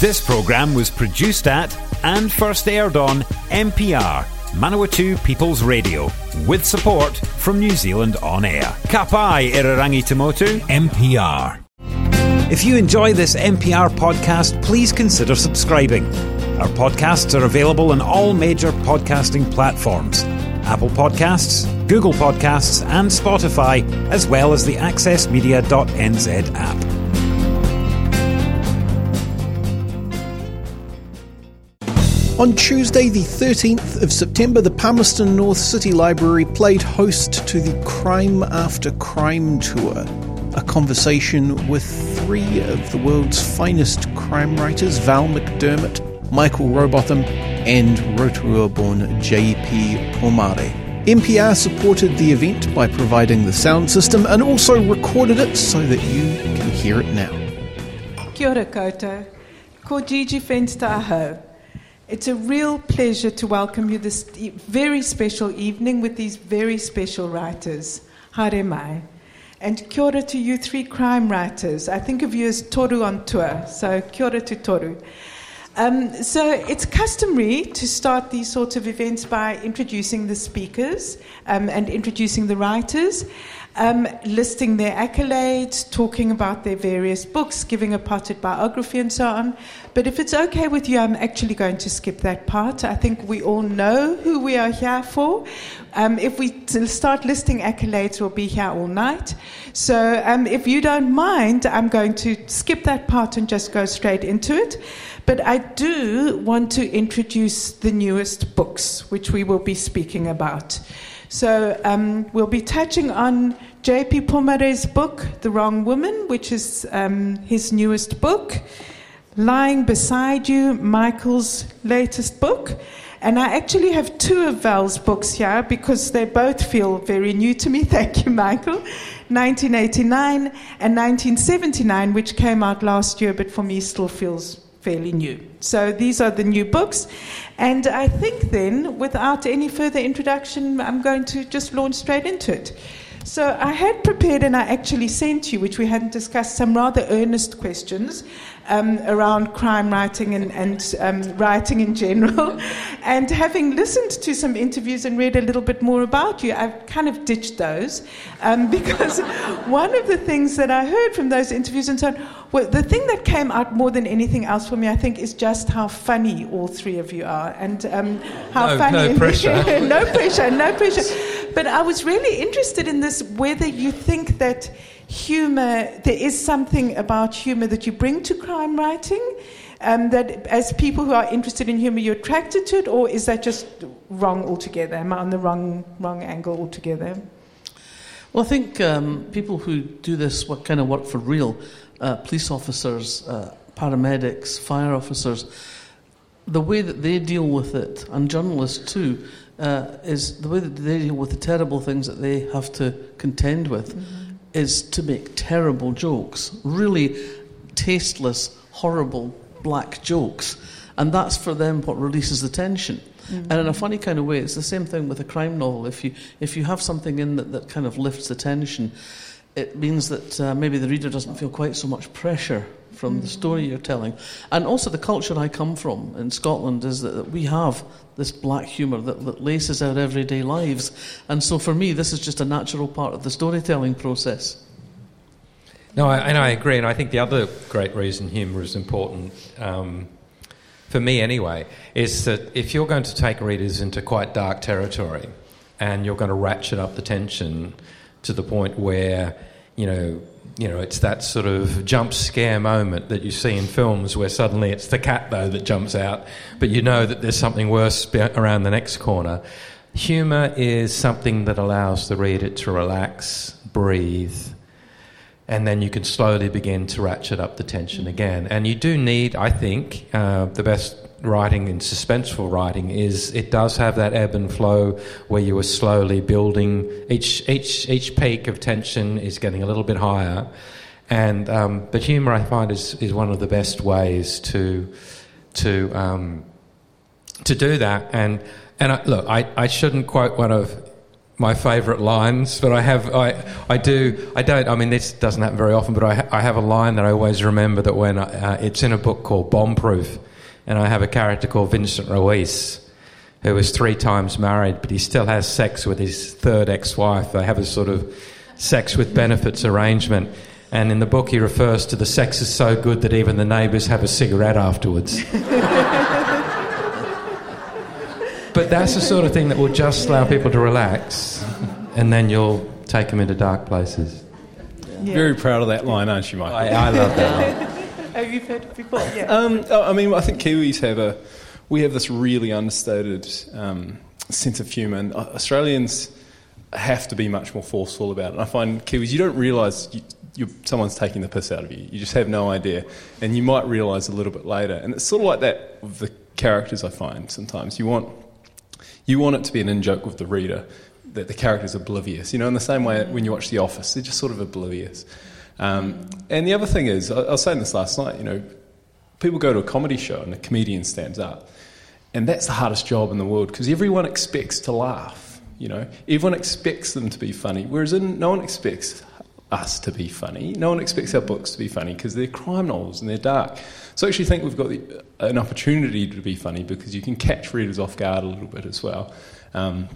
This programme was produced at and first aired on MPR, Manawatu People's Radio, with support from New Zealand On Air. Kapai Irarangi Tamotu, MPR. If you enjoy this MPR podcast, please consider subscribing. Our podcasts are available on all major podcasting platforms Apple Podcasts, Google Podcasts, and Spotify, as well as the AccessMedia.nz app. On Tuesday, the 13th of September, the Palmerston North City Library played host to the Crime After Crime Tour, a conversation with three of the world's finest crime writers Val McDermid, Michael Robotham, and Rotorua born J.P. Pomare. MPR supported the event by providing the sound system and also recorded it so that you can hear it now. Kia ora koutou. Ko Gigi Fenster. It's a real pleasure to welcome you this very special evening with these very special writers. Haere mai. And kia ora to you three crime writers. I think of you as Toru on tour, so kia ora to Toru. Um, so it's customary to start these sorts of events by introducing the speakers um, and introducing the writers, um, listing their accolades, talking about their various books, giving a potted biography, and so on. But if it's okay with you, I'm actually going to skip that part. I think we all know who we are here for. Um, if we start listing accolades, we'll be here all night. So um, if you don't mind, I'm going to skip that part and just go straight into it. But I do want to introduce the newest books, which we will be speaking about. So um, we'll be touching on J.P. Pomare's book, The Wrong Woman, which is um, his newest book. Lying Beside You, Michael's latest book. And I actually have two of Val's books here because they both feel very new to me. Thank you, Michael. 1989 and 1979, which came out last year, but for me still feels fairly new. So these are the new books. And I think then, without any further introduction, I'm going to just launch straight into it. So I had prepared and I actually sent you, which we hadn't discussed, some rather earnest questions um, around crime writing and, and um, writing in general. And having listened to some interviews and read a little bit more about you, I've kind of ditched those um, because one of the things that I heard from those interviews and so on, well, the thing that came out more than anything else for me, I think, is just how funny all three of you are and um, how No- funny. no pressure. no pressure, no pressure. But I was really interested in this whether you think that humor, there is something about humor that you bring to crime writing, um, that as people who are interested in humor, you're attracted to it, or is that just wrong altogether? Am I on the wrong, wrong angle altogether? Well, I think um, people who do this what kind of work for real, uh, police officers, uh, paramedics, fire officers, the way that they deal with it, and journalists too, uh, is the way that they deal with the terrible things that they have to contend with, is to make terrible jokes, really tasteless, horrible black jokes, and that's for them what releases the tension. And in a funny kind of way, it's the same thing with a crime novel. If you if you have something in that that kind of lifts the tension, it means that uh, maybe the reader doesn't feel quite so much pressure from the story you're telling. And also, the culture I come from in Scotland is that, that we have this black humour that, that laces our everyday lives. And so, for me, this is just a natural part of the storytelling process. No, I, and I agree. And I think the other great reason humour is important, um, for me anyway, is that if you're going to take readers into quite dark territory and you're going to ratchet up the tension to the point where, you know, you know, it's that sort of jump scare moment that you see in films where suddenly it's the cat, though, that jumps out, but you know that there's something worse around the next corner. Humour is something that allows the reader to relax, breathe, and then you can slowly begin to ratchet up the tension again. And you do need, I think, uh, the best writing and suspenseful writing is it does have that ebb and flow where you are slowly building each each each peak of tension is getting a little bit higher. And um, but humour, I find, is is one of the best ways to to um, to do that. And and I, look, I, I shouldn't quote one of my favourite lines, but I have I I do I don't I mean this doesn't happen very often, but I I have a line that I always remember that when I, uh, it's in a book called Bomb Proof, and I have a character called Vincent Ruiz, who was three times married, but he still has sex with his third ex-wife. They have a sort of sex with benefits arrangement. And in the book, he refers to the sex is so good that even the neighbours have a cigarette afterwards. but that's the sort of thing that will just allow people to relax, and then you'll take them into dark places. Yeah. Very proud of that line, aren't you, Michael? I, I love that line. Have you heard before? Yeah. Um, I mean, I think Kiwis have a, we have this really understated um, sense of humour, and Australians have to be much more forceful about it. And I find Kiwis, you don't realise you, someone's taking the piss out of you. You just have no idea, and you might realise a little bit later. And it's sort of like that with the characters. I find sometimes you want you want it to be an in joke with the reader that the character's oblivious. You know, in the same way when you watch The Office, they're just sort of oblivious. Um, and the other thing is, I, I was saying this last night. You know, people go to a comedy show and a comedian stands up, and that's the hardest job in the world because everyone expects to laugh. You know, everyone expects them to be funny, whereas in, no one expects us to be funny. No one expects our books to be funny because they're crime novels and they're dark. So I actually think we've got the, an opportunity to be funny because you can catch readers off guard a little bit as well. Um,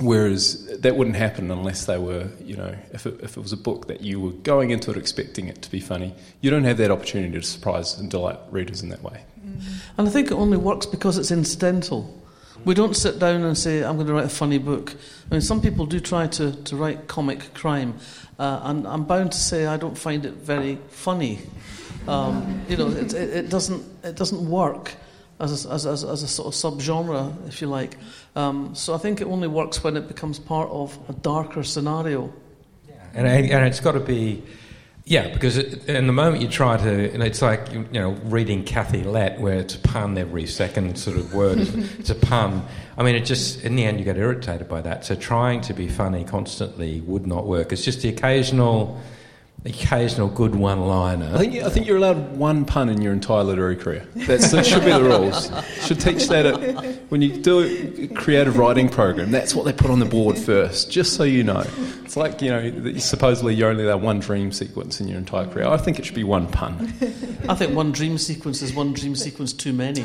whereas that wouldn't happen unless they were, you know, if it, if it was a book that you were going into it expecting it to be funny, you don't have that opportunity to surprise and delight readers in that way. Mm-hmm. And I think it only works because it's incidental. We don't sit down and say, I'm going to write a funny book. I mean, some people do try to, to write comic crime, uh, and I'm bound to say I don't find it very funny. Um, you know, it, it, it, doesn't, it doesn't work as a, as, as, as a sort of subgenre, if you like. Um, so I think it only works when it becomes part of a darker scenario. Yeah. And, and it's got to be yeah, because it, in the moment you try to, know, it's like you know reading Kathy Lette, where it's a pun every second sort of word. it's a pun. I mean, it just in the end you get irritated by that. So trying to be funny constantly would not work. It's just the occasional occasional good one-liner. I think I think you're allowed one pun in your entire literary career. That's, that should be the rules. Should teach that at, when you do a creative writing program. That's what they put on the board first, just so you know. It's like you know, supposedly you're only allowed one dream sequence in your entire career. I think it should be one pun. I think one dream sequence is one dream sequence too many.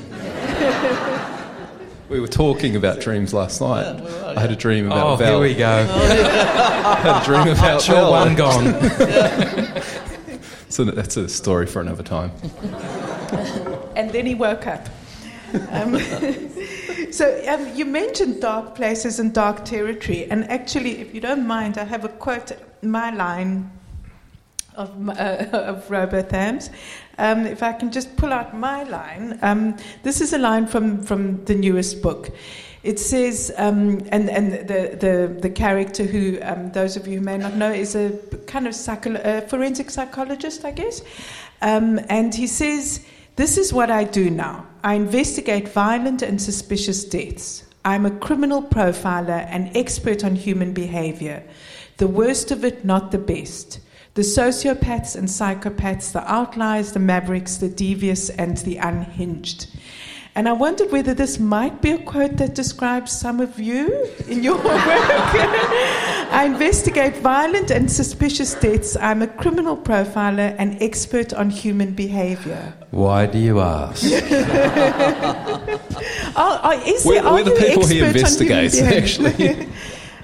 We were talking about dreams last night. Yeah, we were, I had a dream about oh, Val. here we go. Oh, I had a dream about Val. one gone. so that's a story for another time. and then he woke up. Um, so um, you mentioned dark places and dark territory, and actually, if you don't mind, I have a quote. My line of, uh, of. Um, if I can just pull out my line, um, this is a line from, from the newest book. It says, um, and, and the, the, the character who, um, those of you who may not know, is a kind of psycho- forensic psychologist, I guess. Um, and he says, This is what I do now I investigate violent and suspicious deaths. I'm a criminal profiler and expert on human behavior. The worst of it, not the best the sociopaths and psychopaths, the outliers, the mavericks, the devious, and the unhinged. And I wondered whether this might be a quote that describes some of you in your work. I investigate violent and suspicious deaths. I'm a criminal profiler and expert on human behavior. Why do you ask? oh, oh, is there, we're, we're the people he investigates, actually.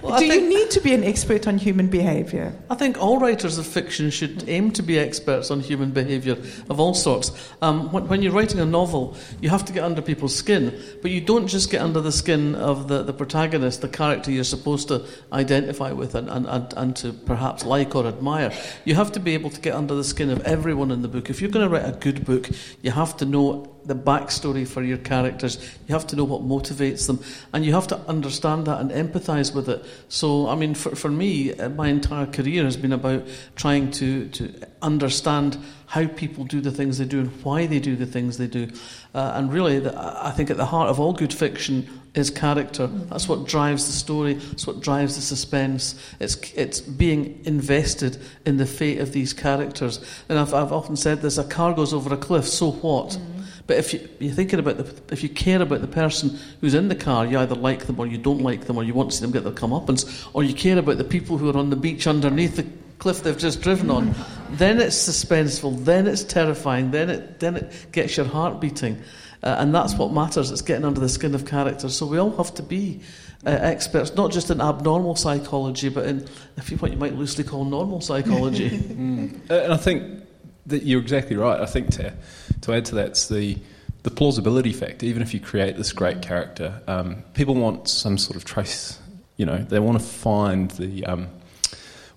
Well, Do you need to be an expert on human behaviour? I think all writers of fiction should aim to be experts on human behaviour of all sorts. Um, when, when, you're writing a novel, you have to get under people's skin, but you don't just get under the skin of the, the protagonist, the character you're supposed to identify with and, and, and, and to perhaps like or admire. You have to be able to get under the skin of everyone in the book. If you're going to write a good book, you have to know the backstory for your characters. You have to know what motivates them, and you have to understand that and empathise with it. So, I mean, for, for me, uh, my entire career has been about trying to, to understand how people do the things they do and why they do the things they do. Uh, and really, the, I think at the heart of all good fiction is character. That's what drives the story. That's what drives the suspense. It's it's being invested in the fate of these characters. And I've I've often said this: a car goes over a cliff. So what? Mm But if you, you're thinking about the, if you care about the person who's in the car, you either like them or you don't like them, or you want to see them get their comeuppance, or you care about the people who are on the beach underneath the cliff they've just driven on, then it's suspenseful, then it's terrifying, then it then it gets your heart beating, uh, and that's what matters. It's getting under the skin of characters. So we all have to be. Uh, experts, not just in abnormal psychology, but in if you, what you might loosely call normal psychology. mm. uh, and I think you're exactly right. I think to, to add to that, it's the, the plausibility factor. Even if you create this great character, um, people want some sort of trace. You know, they want to find the um,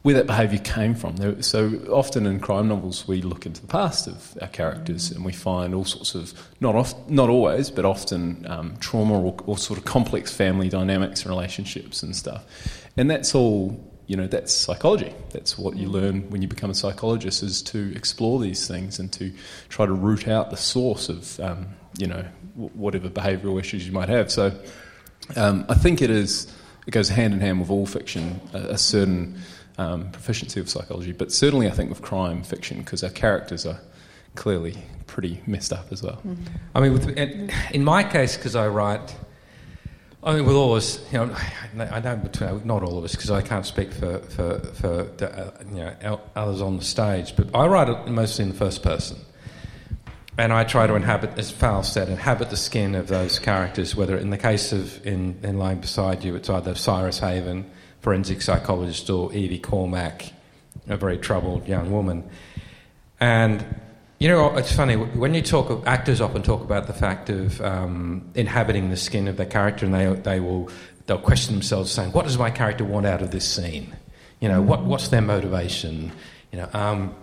where that behaviour came from. So often in crime novels, we look into the past of our characters and we find all sorts of not not always, but often um, trauma or, or sort of complex family dynamics and relationships and stuff. And that's all you know that's psychology. That's what you learn when you become a psychologist is to explore these things and to try to root out the source of um, you know whatever behavioural issues you might have. So um, I think it is it goes hand in hand with all fiction a, a certain um, proficiency of psychology, but certainly I think with crime fiction because our characters are clearly pretty messed up as well. Mm-hmm. I mean, with, in my case, because I write I mean, with all of us, you know, I know between not all of us because I can't speak for for, for uh, you know others on the stage, but I write it mostly in the first person, and I try to inhabit, as Val said, inhabit the skin of those characters. Whether in the case of in in lying beside you, it's either Cyrus Haven, forensic psychologist, or Evie Cormack, a very troubled young woman, and you know, it's funny when you talk. Actors often talk about the fact of um, inhabiting the skin of their character, and they they will they'll question themselves, saying, "What does my character want out of this scene? You know, what what's their motivation? You know." Um,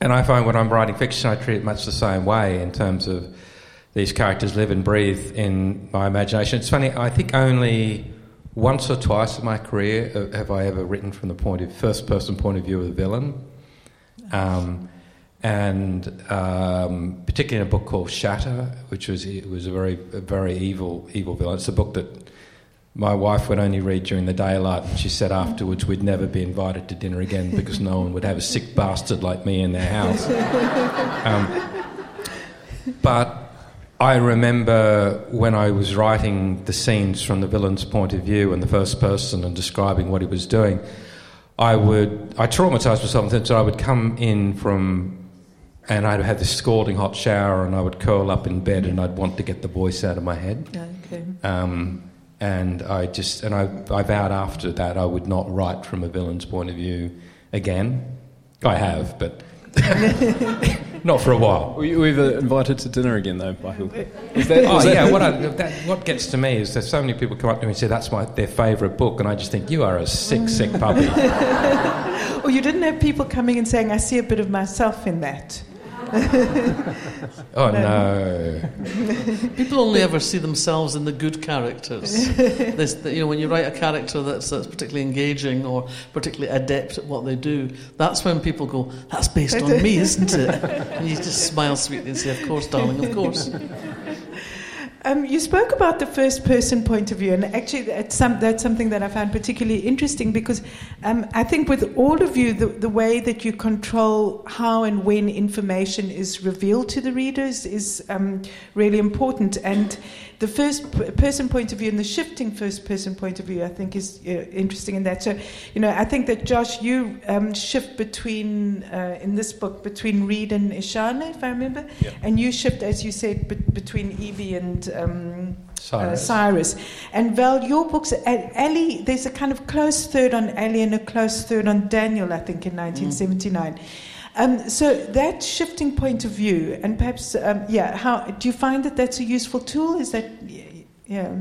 and I find when I'm writing fiction, I treat it much the same way in terms of these characters live and breathe in my imagination. It's funny. I think only once or twice in my career have I ever written from the point of first person point of view of the villain. Um, and um, particularly in a book called Shatter, which was it was a very a very evil evil villain. It's a book that my wife would only read during the daylight, and she said afterwards we'd never be invited to dinner again because no one would have a sick bastard like me in their house. Um, but I remember when I was writing the scenes from the villain's point of view and the first person and describing what he was doing. I would I traumatized myself and so I would come in from and I'd have had this scalding hot shower, and I would curl up in bed, and I'd want to get the voice out of my head. Okay. Um, and I just and I, I vowed after that I would not write from a villain's point of view again. I have, but not for a while. We, we've uh, invited to dinner again, though, Michael. Is that, oh, yeah. What, I, that, what gets to me is that so many people come up to me and say that's my their favourite book, and I just think you are a sick, sick puppy. or you didn't have people coming and saying, "I see a bit of myself in that." oh no! People only ever see themselves in the good characters. this, you know, when you write a character that's, that's particularly engaging or particularly adept at what they do, that's when people go, "That's based on me, isn't it?" And you just smile sweetly and say, "Of course, darling, of course." Um, you spoke about the first person point of view, and actually, some, that's something that I found particularly interesting because um, I think with all of you, the, the, way that you control how and when information is revealed to the readers is um, really important. And the first person point of view and the shifting first person point of view, I think, is uh, interesting in that. So, you know, I think that Josh, you um, shift between uh, in this book between Reed and Ishana, if I remember, yeah. and you shift, as you said, be- between Evie and um, Cyrus. Uh, Cyrus. And Val, your books, Ali, there's a kind of close third on Ali and a close third on Daniel, I think, in 1979. Mm. Um, so that shifting point of view, and perhaps, um, yeah, how do you find that that's a useful tool? Is that, yeah?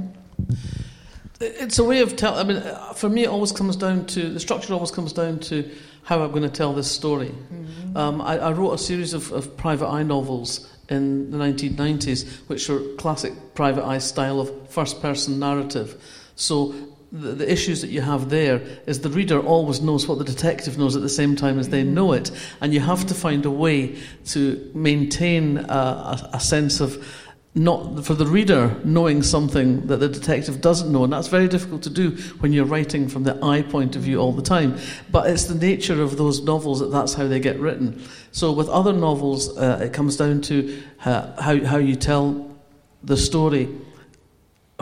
It's a way of telling. I mean, for me, it always comes down to the structure. Always comes down to how I'm going to tell this story. Mm-hmm. Um, I, I, wrote a series of, of private eye novels in the 1990s, which are classic private eye style of first-person narrative. So the, the, issues that you have there is the reader always knows what the detective knows at the same time as they know it, and you have to find a way to maintain a, a, a sense of not for the reader knowing something that the detective doesn't know, and that's very difficult to do when you're writing from the I point of view all the time. But it's the nature of those novels that that's how they get written. So with other novels, uh, it comes down to uh, how how you tell the story.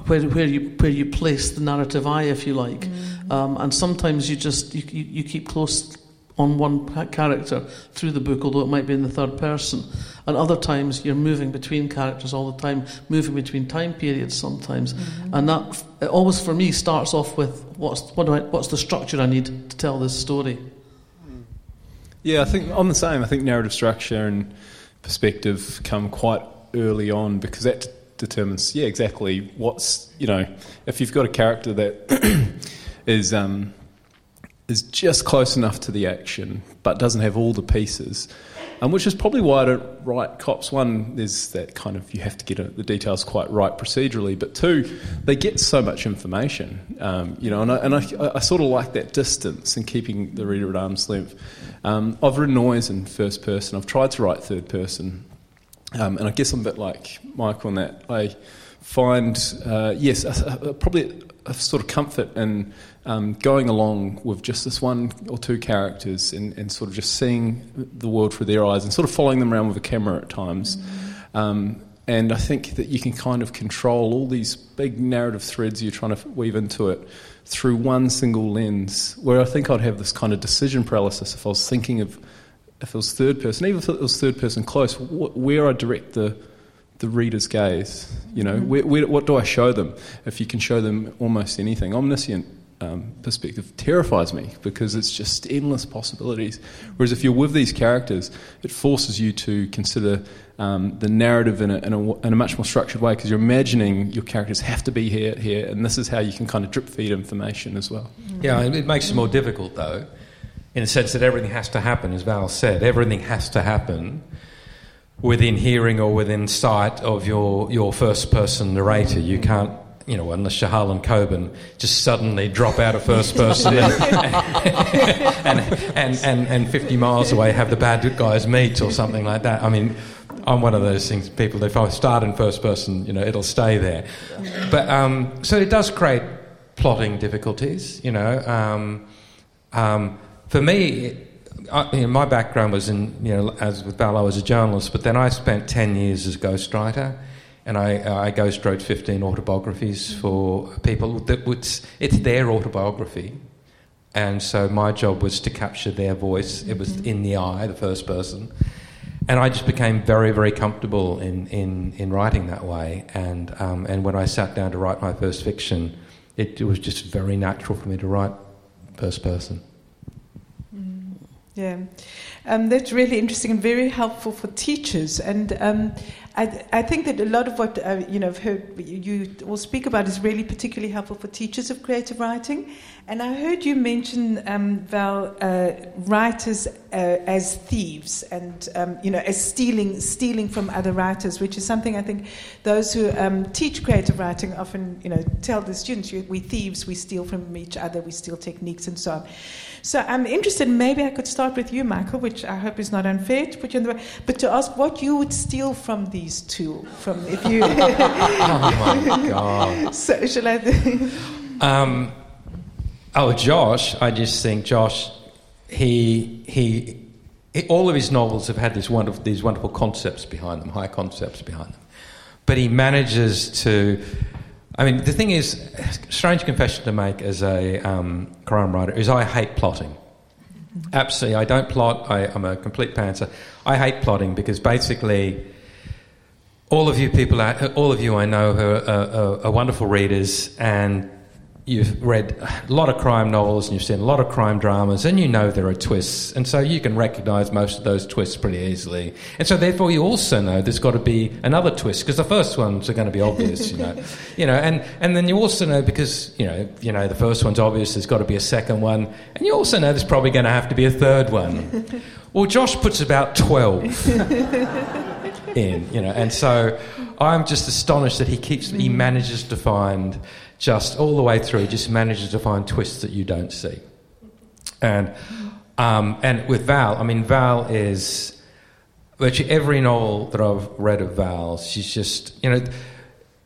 Where, where you where you place the narrative eye, if you like, mm. um, and sometimes you just you, you, you keep close on one character through the book, although it might be in the third person. And other times you're moving between characters all the time, moving between time periods sometimes. Mm-hmm. And that it always, for me, starts off with what's, what do I, what's the structure I need to tell this story? Yeah, I think I'm the same. I think narrative structure and perspective come quite early on because that determines, yeah, exactly what's, you know, if you've got a character that is. Um, is just close enough to the action, but doesn't have all the pieces. Um, which is probably why I don't write cops. One, there's that kind of you have to get the details quite right procedurally, but two, they get so much information, um, you know, and, I, and I, I, sort of like that distance and keeping the reader at arm's length. Um, I've written always in first person. I've tried to write third person, um, and I guess I'm a bit like Michael in that I find uh, yes, a, a, probably sort of comfort in um, going along with just this one or two characters and, and, sort of just seeing the world through their eyes and sort of following them around with a camera at times. Mm-hmm. Um, and I think that you can kind of control all these big narrative threads you're trying to weave into it through one single lens. Where I think I'd have this kind of decision paralysis if I was thinking of if it was third person, even if it was third person close, wh- where I direct the the reader's gaze. You know, mm-hmm. where, where, what do I show them? If you can show them almost anything, omniscient um, perspective terrifies me because it's just endless possibilities. Whereas if you're with these characters, it forces you to consider um, the narrative in a, in, a, in a, much more structured way because you're imagining your characters have to be here, here, and this is how you can kind of drip feed information as well. Yeah, it makes it more difficult though, in the sense that everything has to happen, as Val said, everything has to happen within hearing or within sight of your, your first person narrator. You can't you know, unless you're Harlan Coben, just suddenly drop out of first person and, and, and, and, and 50 miles away have the bad guys meet or something like that. I mean, I'm one of those things, people, if I start in first person, you know, it'll stay there. But, um, so it does create plotting difficulties, you know. Um, um, for me, I, you know, my background was in, you know, as with Val, I was a journalist, but then I spent 10 years as a ghostwriter and I, I ghost wrote 15 autobiographies for people that would, it's their autobiography. And so my job was to capture their voice. It was in the eye, the first person. And I just became very, very comfortable in, in, in writing that way. And, um, and when I sat down to write my first fiction, it, it was just very natural for me to write first person. Yeah. Um, that's really interesting and very helpful for teachers. And um, I, I, think that a lot of what uh, you know I've heard you all speak about is really particularly helpful for teachers of creative writing. And I heard you mention um, Val uh, writers uh, as thieves and um, you know as stealing stealing from other writers, which is something I think those who um, teach creative writing often you know tell the students "We're thieves, we steal from each other, we steal techniques and so on. So I'm interested, maybe I could start with you, Michael, which I hope is not unfair to put you in the way, but to ask what you would steal from these two, from if you. oh my God. So shall I? um, oh, Josh, I just think Josh, he, he, he, all of his novels have had this wonderful, these wonderful concepts behind them, high concepts behind them. But he manages to I mean, the thing is, strange confession to make as a um, crime writer is I hate plotting. Absolutely, I don't plot. I, am a complete pantser. I hate plotting because basically, all of you people, all of you I know, are, are, are wonderful readers, and you've read a lot of crime novels and you've seen a lot of crime dramas and you know there are twists and so you can recognize most of those twists pretty easily. And so therefore you also know there's got to be another twist because the first ones are going to be obvious you know. You know and and then you also know because you know you know the first one's obvious there's got to be a second one and you also know there's probably going to have to be a third one. Well josh puts about 12 in you know and so i'm just astonished that he keeps he manages to find just all the way through, just manages to find twists that you don't see. And, um, and with Val, I mean, Val is virtually every novel that I've read of Val, she's just, you know,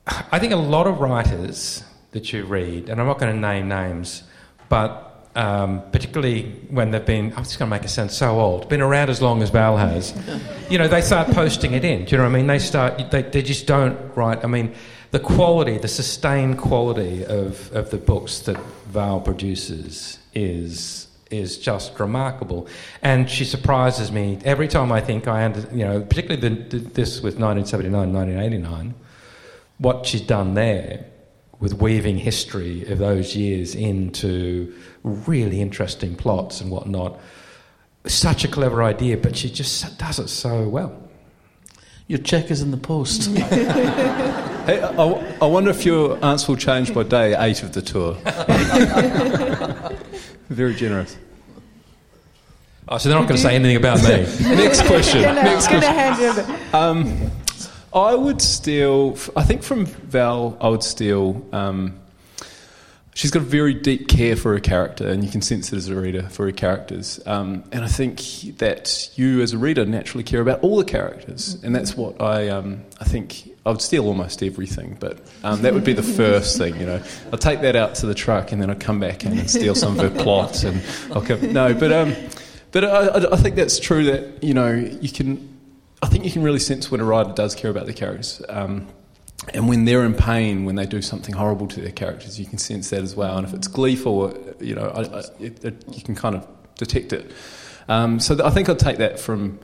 I think a lot of writers that you read, and I'm not going to name names, but um, particularly when they've been, I'm just going to make it sound so old, been around as long as Val has, you know, they start posting it in. Do you know what I mean? They start, they, they just don't write. I mean, the quality, the sustained quality of, of the books that Val produces is is just remarkable, and she surprises me every time. I think I, under, you know, particularly the, this with 1979, 1989, what she's done there with weaving history of those years into really interesting plots and whatnot. Such a clever idea, but she just does it so well. Your check is in the post. hey, I, I, wonder if your answer will change by day eight of the tour. Very generous. Oh, so they're not going to say anything about me. Next question. Next question. Um, I would steal. I think from Val, I would steal. Um, she's got a very deep care for her character, and you can sense it as a reader for her characters. Um, and I think that you, as a reader, naturally care about all the characters, and that's what I. Um, I think I would steal almost everything, but um, that would be the first thing. You know, I'll take that out to the truck, and then I'd come back and steal some of her plots, and I'll come. No, but um, but I, I think that's true. That you know, you can I think you can really sense when a writer does care about the characters. Um, and when they're in pain, when they do something horrible to their characters, you can sense that as well. And if it's gleeful, you know, I, I, it, it, you can kind of detect it. Um, so th- I think I'd take that from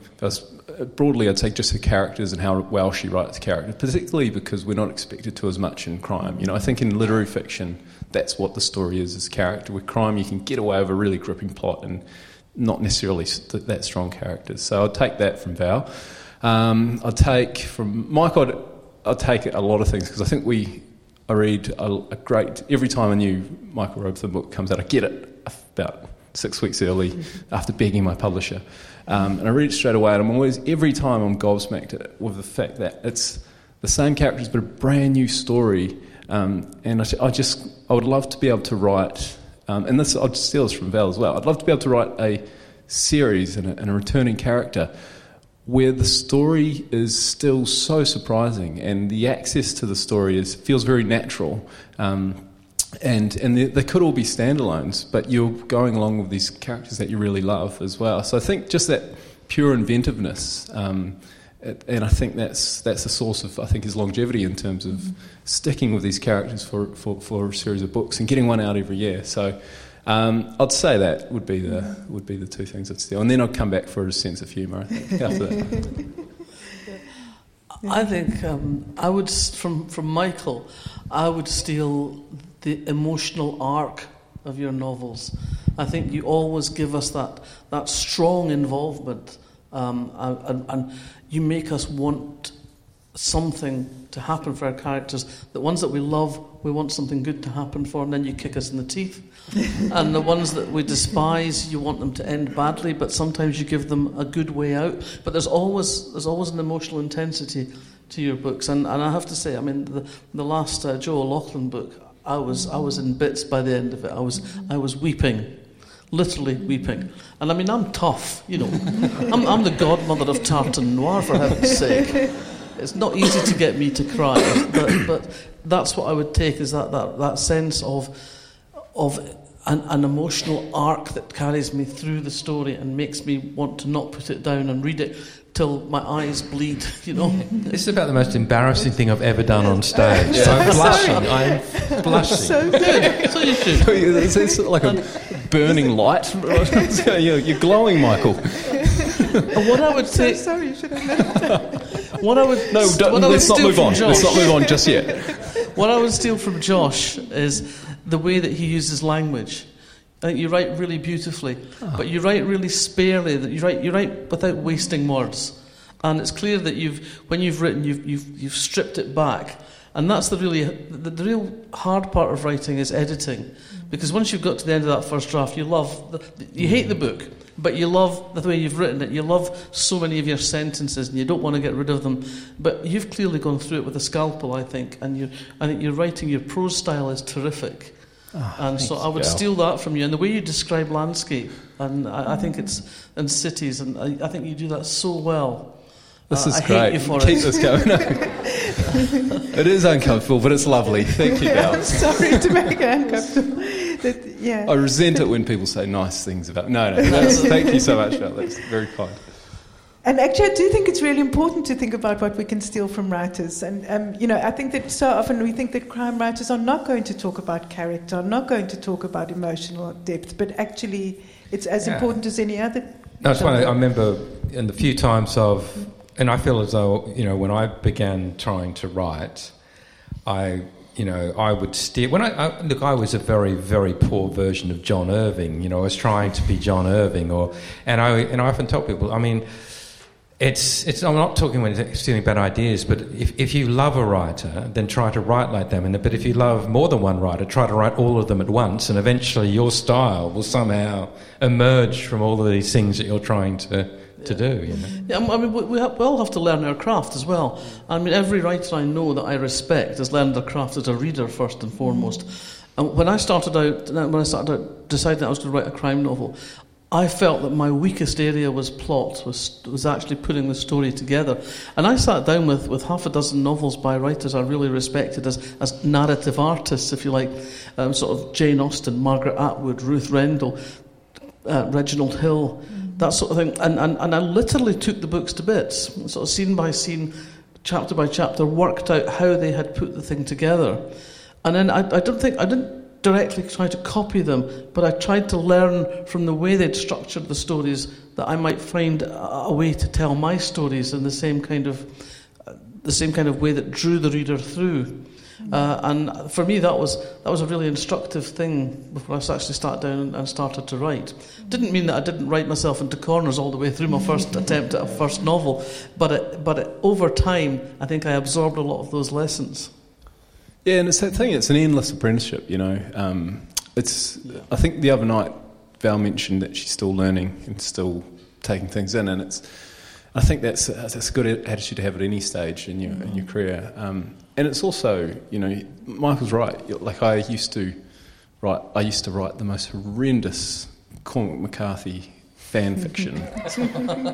broadly. I'd take just her characters and how well she writes characters, particularly because we're not expected to as much in crime. You know, I think in literary fiction, that's what the story is: is character. With crime, you can get away with a really gripping plot and not necessarily that strong characters. So I'd take that from Val. Um, I'd take from Mike. I'd, I'd take a lot of things because I think we. I read a, a, great every time a new Michael Robotham book comes out. I get it about six weeks early after begging my publisher, um, and I read it straight away. And I'm always every time I'm gobsmacked with the fact that it's the same characters but a brand new story. Um, and I, I, just I would love to be able to write, um, and this I'd steal this from Val as well. I'd love to be able to write a series and a, and a returning character where the story is still so surprising and the access to the story is, feels very natural. Um, and and they, they, could all be standalones, but you're going along with these characters that you really love as well. So I think just that pure inventiveness, um, and I think that's that's a source of I think his longevity in terms of mm-hmm. sticking with these characters for, for, for a series of books and getting one out every year. So um, I'd say that would be the would be the two things I'd steal, and then I'd come back for a sense of humour. I think after that. I think um, I would from from Michael, I would steal the emotional arc of your novels. I think you always give us that that strong involvement, um, and, and you make us want something to happen for our characters. The ones that we love, we want something good to happen for, and then you kick us in the teeth. and the ones that we despise, you want them to end badly, but sometimes you give them a good way out. But there's always there's always an emotional intensity to your books, and, and I have to say, I mean, the the last uh, Joe O'Loughlin book, I was I was in bits by the end of it. I was I was weeping literally weeping. And I mean, I'm tough, you know. I'm, I'm the godmother of tartan noir, for heaven's sake. It's not easy to get me to cry, but, but that's what I would take is that, that, that sense of, of an, an, emotional arc that carries me through the story and makes me want to not put it down and read it till my eyes bleed, you know. This is about the most embarrassing thing I've ever done on stage. Yeah. I'm blushing. I'm blushing. So good. So you should. It's, it's like a burning light. you're glowing, Michael. what I would say. So sorry, you should have what I would no, what let's not move on. Josh, let's not move on just yet. what I would steal from Josh is the way that he uses language. I think you write really beautifully, oh. but you write really sparely. That you write you write without wasting words, and it's clear that you've when you've written you've you've, you've stripped it back. And that's the really the, the, real hard part of writing is editing, because once you've got to the end of that first draft, you love the, you hate the book, but you love the way you've written it. You love so many of your sentences, and you don't want to get rid of them. But you've clearly gone through it with a scalpel, I think, and you I think your writing, your prose style is terrific. Oh, and so I would steal that from you, and the way you describe landscape, and I, I think it's in cities, and I, I think you do that so well. This Uh, is I hate great. you for Keep it. this going. it is uncomfortable, but it's lovely. Thank you, I'm sorry to make it uncomfortable. That, yeah. I resent it when people say nice things about. No, no. That's, thank you so much, Val. That's very kind. And actually, I do think it's really important to think about what we can steal from writers. And, um, you know, I think that so often we think that crime writers are not going to talk about character, are not going to talk about emotional depth, but actually it's as Yeah. important as any other. No, it's funny. I remember in the few times I've, and I feel as though you know when I began trying to write, I you know I would steer. When I, I look, I was a very very poor version of John Irving. You know, I was trying to be John Irving, or and I and I often tell people, I mean. It's, it's, I'm not talking when stealing bad ideas, but if, if you love a writer, then try to write like them. And, but if you love more than one writer, try to write all of them at once, and eventually your style will somehow emerge from all of these things that you're trying to, to do. You know? Yeah, I mean, we, we, all have to learn our craft as well. I mean, every writer I know that I respect has learned their craft as a reader first and foremost. And when I started out, uh, when I started out deciding I was going to write a crime novel, I felt that my weakest area was plot, was, was actually putting the story together. And I sat down with, with half a dozen novels by writers I really respected as, as narrative artists, if you like, um, sort of Jane Austen, Margaret Atwood, Ruth Rendell, uh, Reginald Hill, that sort of thing. And, and, and I literally took the books to bits, sort of scene by scene, chapter by chapter, worked out how they had put the thing together. And then I, I don't think, I didn't directly try to copy them, but I tried to learn from the way they'd structured the stories that I might find a, way to tell my stories in the same kind of, the same kind of way that drew the reader through. Uh, and for me, that was that was a really instructive thing before I actually sat down and started to write. Didn't mean that I didn't write myself into corners all the way through my first attempt at a first novel, but it, but it, over time, I think I absorbed a lot of those lessons. Yeah, and it's that thing. It's an endless apprenticeship. You know, um, it's. I think the other night Val mentioned that she's still learning and still taking things in, and it's. I think that's that's a good attitude to have at any stage in your in your career. Um, and it's also, you know, Michael's right. Like I used to write. I used to write the most horrendous Cormac McCarthy fan fiction,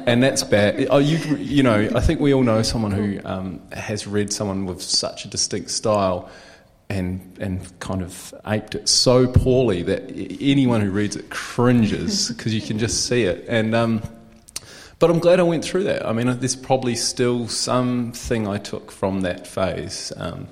and that's bad. Oh, you you know, I think we all know someone who um, has read someone with such a distinct style. And, and kind of aped it so poorly that anyone who reads it cringes because you can just see it. And um, but I'm glad I went through that. I mean, there's probably still something I took from that phase. Um,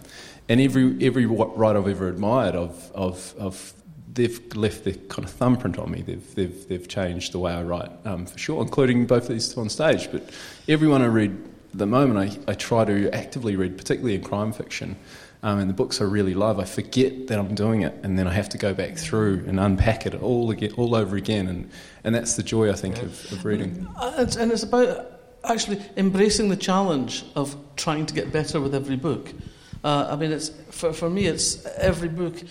and every every writer I've ever admired, of of of they've left their kind of thumbprint on me. They've they've they've changed the way I write um, for sure, including both of these two on stage. But everyone I read at the moment, I, I try to actively read, particularly in crime fiction. Um, and the books I really love, I forget that I'm doing it, and then I have to go back through and unpack it all again, all over again, and, and that's the joy I think of, of reading. Uh, and it's about actually embracing the challenge of trying to get better with every book. Uh, I mean, it's for, for me, it's every book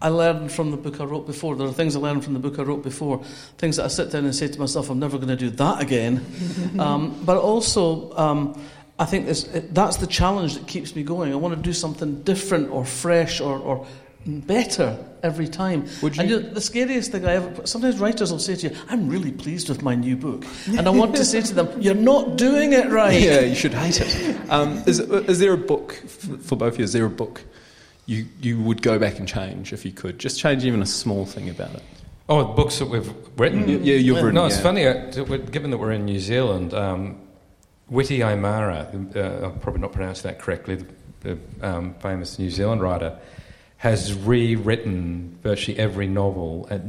I learned from the book I wrote before. There are things I learned from the book I wrote before, things that I sit down and say to myself, I'm never going to do that again. um, but also, um, I think it, that's the challenge that keeps me going. I want to do something different or fresh or, or better every time. Would you? And you- the scariest thing I ever. Sometimes writers will say to you, "I'm really pleased with my new book," and I want to say to them, "You're not doing it right." Yeah, you should hate it. Um, is, is there a book for both of you? Is there a book you you would go back and change if you could? Just change even a small thing about it. Oh, the books that we've written. Yeah, you've written. No, it's yeah. funny. Uh, given that we're in New Zealand, um, Witi Ihimaera, uh, I'll probably not pronounce that correctly, the, the um, famous New Zealand writer, has rewritten virtually every novel at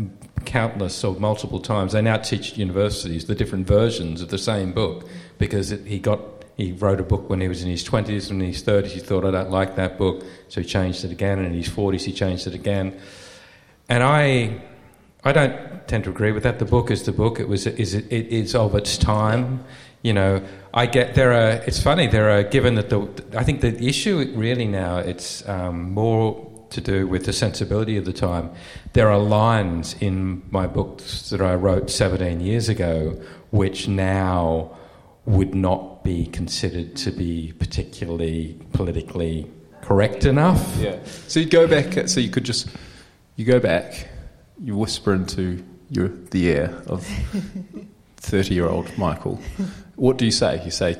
countless or multiple times. They now teach at universities the different versions of the same book because it, he got he wrote a book when he was in his 20s and in his 30s he thought I don't like that book so he changed it again and in his 40s he changed it again and I I don't tend to agree with that. The book is the book. It was is it, it is of its time. You know, I get there are. It's funny. There are given that the. I think the issue really now it's um, more to do with the sensibility of the time. There are lines in my books that I wrote 17 years ago, which now would not be considered to be particularly politically correct enough. Yeah. So you go back. So you could just you go back. You whisper into your the ear of thirty-year-old Michael. What do you say? You say,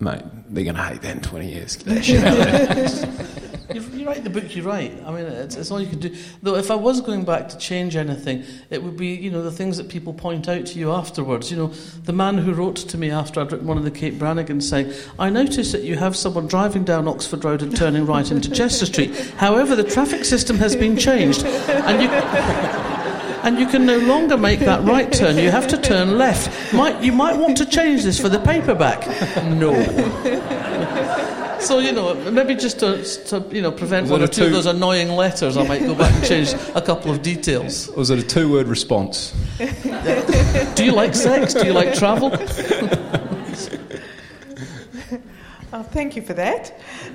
mate, they're going to hate that in 20 years. You, you write the book you write. I mean, it's, it's all you can do. Though, if I was going back to change anything, it would be, you know, the things that people point out to you afterwards. You know, the man who wrote to me after I'd written one of the Kate Brannigan saying, I notice that you have someone driving down Oxford Road and turning right into Chester Street. However, the traffic system has been changed. And you... and you can no longer make that right turn. You have to turn left. Might, you might want to change this for the paperback. No. So you know, maybe just to, to you know prevent one or two, two, of those annoying letters, I might go back and change a couple of details. Was it a two-word response? Do you like sex? Do you like travel? Oh, thank you for that.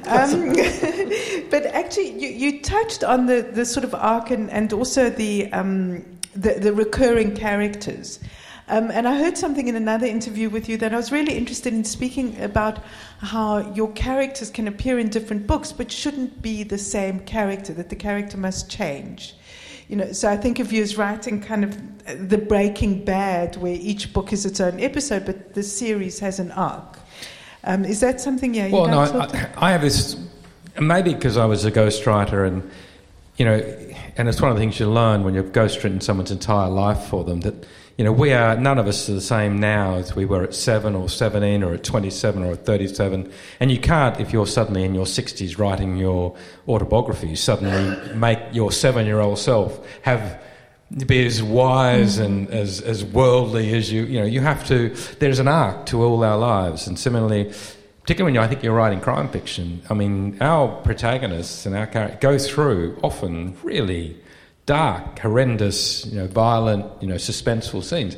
Um, but actually, you, you, touched on the, the sort of arc and, and also the, um, the, the recurring characters. Um, and I heard something in another interview with you that I was really interested in speaking about how your characters can appear in different books, but shouldn't be the same character, that the character must change. You know, so I think of you as writing kind of the Breaking Bad, where each book is its own episode, but the series has an arc. Um, is that something, yeah? well, no, I, I, have this, maybe because I was a ghostwriter and, you know, and it's one of the things you learn when you've ghostwritten someone's entire life for them that you know, we are, none of us are the same now as we were at 7 or 17 or at 27 or at 37. And you can't, if you're suddenly in your 60s writing your autobiography, suddenly make your seven year old self have be as wise and as, as worldly as you, you know, you have to, there's an arc to all our lives. And similarly, particularly when you, I think you're writing crime fiction, I mean, our protagonists and our characters go through often really dark, horrendous, you know, violent, you know, suspenseful scenes.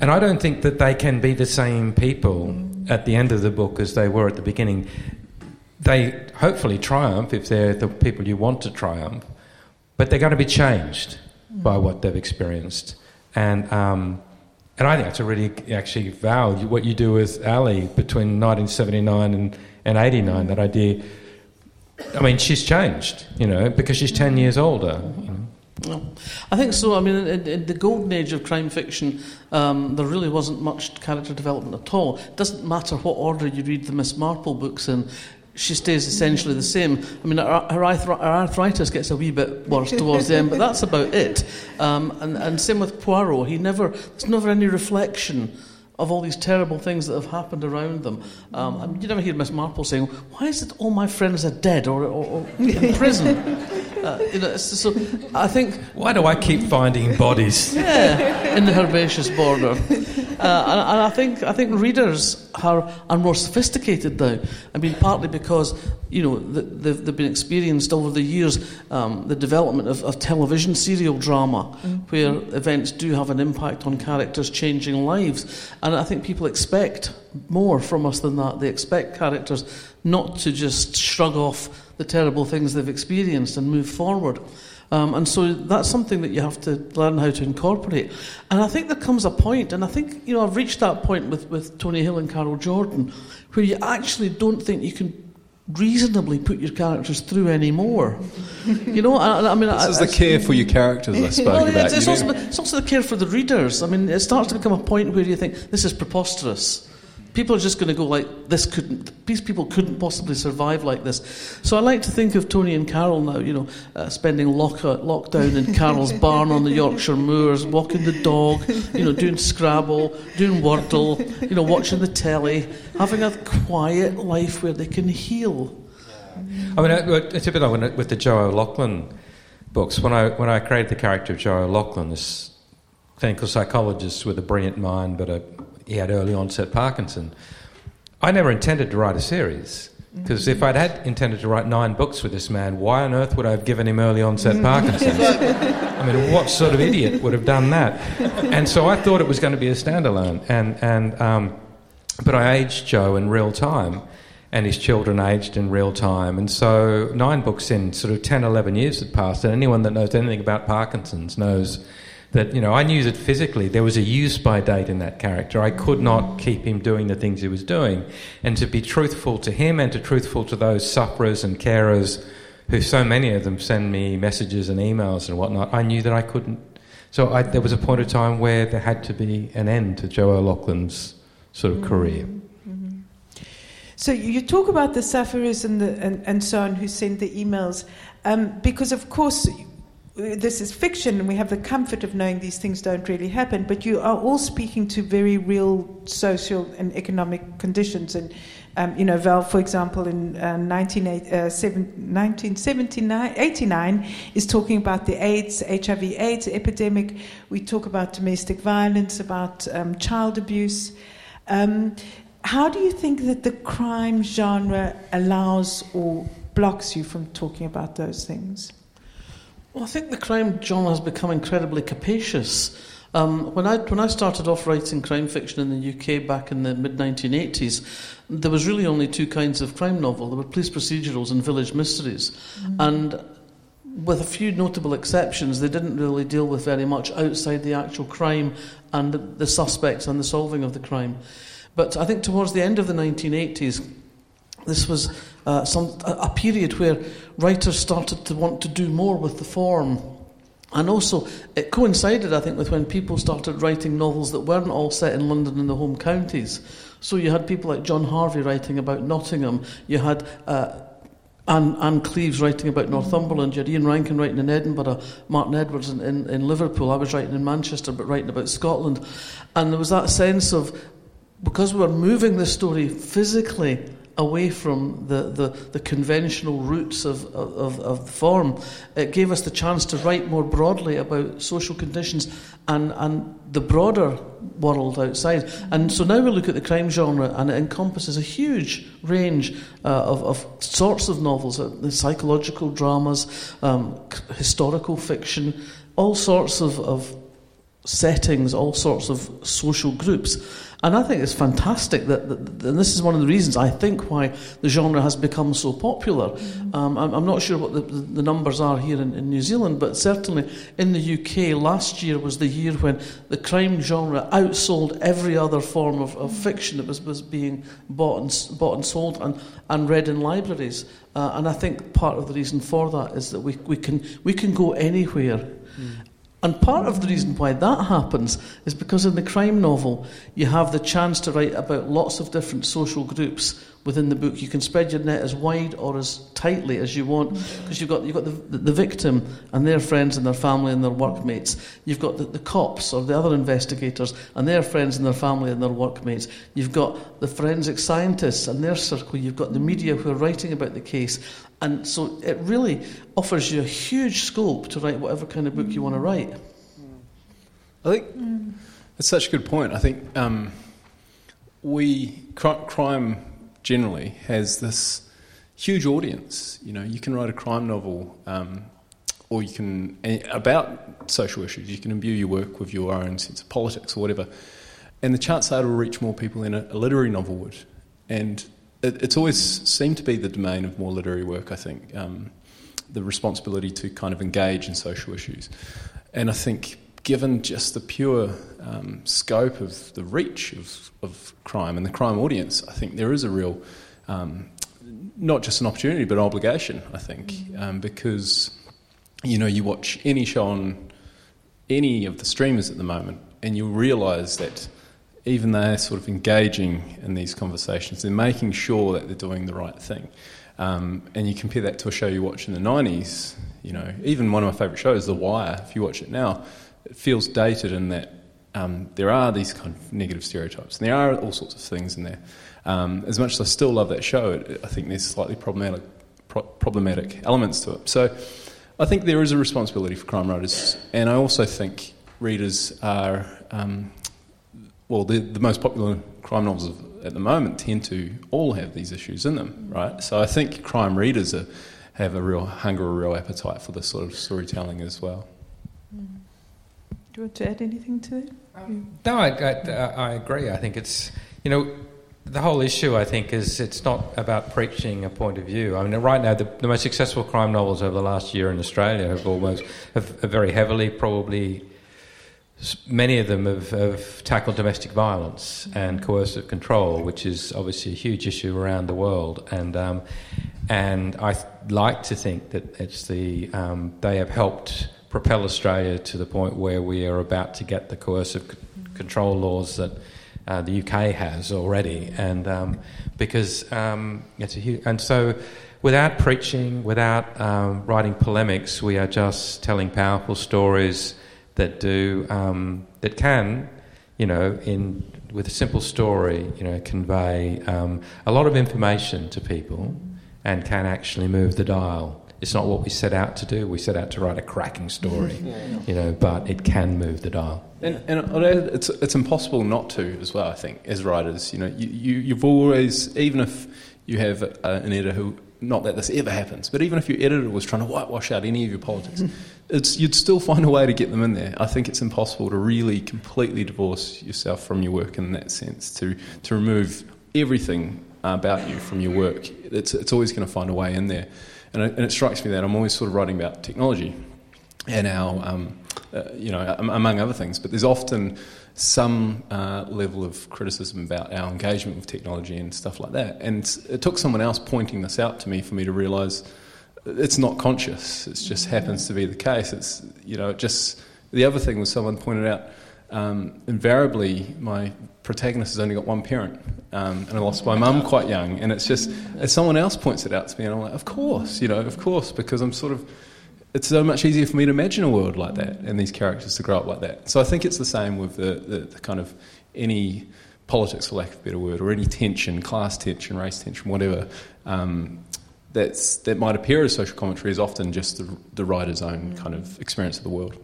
And I don't think that they can be the same people at the end of the book as they were at the beginning. They hopefully triumph if they're the people you want to triumph, but they're going to be changed by what they've experienced. And, um, and I think that's a really actually Val. What you do with Allie between 1979 and, and 89, that idea. I mean, she's changed, you know, because she's 10 years older. You know. No. I think so. I mean, in, in the golden age of crime fiction, um, there really wasn't much character development at all. It doesn't matter what order you read the Miss Marple books in, she stays essentially the same. I mean, her, her, arthritis gets a wee bit worse towards the end, but that's about it. Um, and, and same with Poirot. He never, there's never any reflection of all these terrible things that have happened around them. Um, you never hear Miss Marple saying, "Why is it all my friends are dead or, or, or in prison?" Uh, you know, so I think. Why do I keep finding bodies? yeah, in the herbaceous border. Uh, and, and, I think I think readers are, are more sophisticated now. I mean, partly because you know they've, they've been experienced over the years um, the development of, of television serial drama, mm. where events do have an impact on characters changing lives, and I think people expect more from us than that. They expect characters not to just shrug off the terrible things they've experienced and move forward. Um, and so that's something that you have to learn how to incorporate. And I think there comes a point, and I think you know I've reached that point with, with Tony Hill and Carol Jordan, where you actually don't think you can reasonably put your characters through anymore. you know, I, I mean, this I, is the care for your characters I spoke well, about. It's, it's, also, it's also the care for the readers. I mean, it starts to become a point where you think this is preposterous people are just going to go like this couldn't these people couldn't possibly survive like this. So i like to think of tony and carol now you know uh, spending lock, uh, lockdown in carol's barn on the yorkshire moors walking the dog you know doing scrabble doing wordle you know watching the telly having a quiet life where they can heal. I mean it's a bit like with the joe o'loughlin books when i when i created the character of joe o'loughlin this clinical psychologist with a brilliant mind but a he had early onset Parkinson. I never intended to write a series because if I'd had intended to write nine books with this man, why on earth would I have given him early onset Parkinson's? I mean, what sort of idiot would have done that? And so I thought it was going to be a standalone. And, and, um, but I aged Joe in real time, and his children aged in real time. And so nine books in, sort of 10, 11 years had passed, and anyone that knows anything about Parkinson's knows that you know I knew that physically there was a use by date in that character. I could not keep him doing the things he was doing, and to be truthful to him and to truthful to those sufferers and carers, who so many of them send me messages and emails and whatnot. I knew that I couldn't. So I, there was a point of time where there had to be an end to Joe O'Loughlin's sort of career. Mm-hmm. So you talk about the sufferers and, the, and, and so on who send the emails, um, because of course this is fiction and we have the comfort of knowing these things don't really happen, but you are all speaking to very real social and economic conditions. And, um, you know, Val, for example, in uh, 1989 uh, is talking about the AIDS, HIV AIDS epidemic. We talk about domestic violence, about um, child abuse. Um, how do you think that the crime genre allows or blocks you from talking about those things? Well, I think the crime genre has become incredibly capacious. Um, when I when I started off writing crime fiction in the UK back in the mid 1980s, there was really only two kinds of crime novel. There were police procedurals and village mysteries, mm-hmm. and with a few notable exceptions, they didn't really deal with very much outside the actual crime and the, the suspects and the solving of the crime. But I think towards the end of the 1980s, this was uh, some, a period where writers started to want to do more with the form. And also, it coincided, I think, with when people started writing novels that weren't all set in London and the home counties. So you had people like John Harvey writing about Nottingham. You had uh, Ann, Ann Cleeves writing about Northumberland. You had Ian Rankin writing in Edinburgh. Martin Edwards in, in, in Liverpool. I was writing in Manchester, but writing about Scotland. And there was that sense of because we were moving the story physically away from the, the, the conventional roots of, of, of, the form. It gave us the chance to write more broadly about social conditions and, and the broader world outside. And so now we look at the crime genre and it encompasses a huge range uh, of, of sorts of novels, uh, psychological dramas, um, historical fiction, all sorts of, of settings, all sorts of social groups. And I think it's fantastic that, that, and this is one of the reasons I think why the genre has become so popular. Um, I'm, I'm, not sure what the, the numbers are here in, in, New Zealand, but certainly in the UK, last year was the year when the crime genre outsold every other form of, of fiction that was, was being bought and, bought and sold and, and read in libraries. Uh, and I think part of the reason for that is that we, we, can, we can go anywhere. And part of the reason why that happens is because in the crime novel, you have the chance to write about lots of different social groups within the book. You can spread your net as wide or as tightly as you want because you've got, you've got the, the, victim and their friends and their family and their workmates. You've got the, the cops or the other investigators and their friends and their family and their workmates. You've got the forensic scientists and their circle. You've got the media who are writing about the case. And so it really offers you a huge scope to write whatever kind of book you want to write. I think mm. that's such a good point. I think um, we crime generally has this huge audience. You know, you can write a crime novel, um, or you can about social issues. You can imbue your work with your own sense of politics or whatever, and the chances are it'll reach more people than a, a literary novel would. And it, it's always seemed to be the domain of more literary work, I think, um, the responsibility to kind of engage in social issues. And I think, given just the pure um, scope of the reach of, of crime and the crime audience, I think there is a real, um, not just an opportunity, but an obligation, I think, mm-hmm. um, because, you know, you watch any show on any of the streamers at the moment, and you'll realise that even they're sort of engaging in these conversations, they're making sure that they're doing the right thing. Um, and you compare that to a show you watch in the 90s, you know, even one of my favourite shows, The Wire, if you watch it now, it feels dated in that um, there are these kind of negative stereotypes, and there are all sorts of things in there. Um, as much as I still love that show, it, I think there's slightly problematic, pro- problematic elements to it. So I think there is a responsibility for crime writers, and I also think readers are um, well, the, the most popular crime novels of, at the moment tend to all have these issues in them, right? So I think crime readers are, have a real hunger, a real appetite for this sort of storytelling as well. Mm. Do you want to add anything to that? Um, no, I, I, I agree. I think it's, you know, the whole issue, I think, is it's not about preaching a point of view. I mean, right now, the, the most successful crime novels over the last year in Australia have almost have, have very heavily, probably many of them have, have, tackled domestic violence and coercive control, which is obviously a huge issue around the world. And um, and I like to think that it's the um, they have helped propel Australia to the point where we are about to get the coercive c- control laws that uh, the UK has already, and um, because um, it's a huge, and so without preaching, without um, writing polemics, we are just telling powerful stories that do um, that can, you know, in with a simple story, you know, convey um, a lot of information to people and can actually move the dial. It's not what we set out to do. We set out to write a cracking story, you know, but it can move the dial. And, and it's, it's impossible not to as well, I think, as writers. You know, you, you, you've always, even if you have an editor who, not that this ever happens, but even if your editor was trying to whitewash out any of your politics, it's, you'd still find a way to get them in there. I think it's impossible to really completely divorce yourself from your work in that sense, to, to remove everything about you from your work. It's, it's always going to find a way in there. And it, and it, strikes me that I'm always sort of writing about technology and our, um, uh, you know, among other things, but there's often some uh, level of criticism about our engagement with technology and stuff like that. And it took someone else pointing this out to me for me to realise it's not conscious. It just happens to be the case. It's you know, it just the other thing was someone pointed out. Um, invariably, my protagonist has only got one parent, um, and I lost my mum quite young. And it's just, as someone else points it out to me, and I'm like, of course, you know, of course, because I'm sort of, it's so much easier for me to imagine a world like that and these characters to grow up like that. So I think it's the same with the, the, the kind of any politics, for lack of a better word, or any tension, class tension, race tension, whatever. Um, that's, that might appear as social commentary is often just the, the writer's own kind of experience of the world.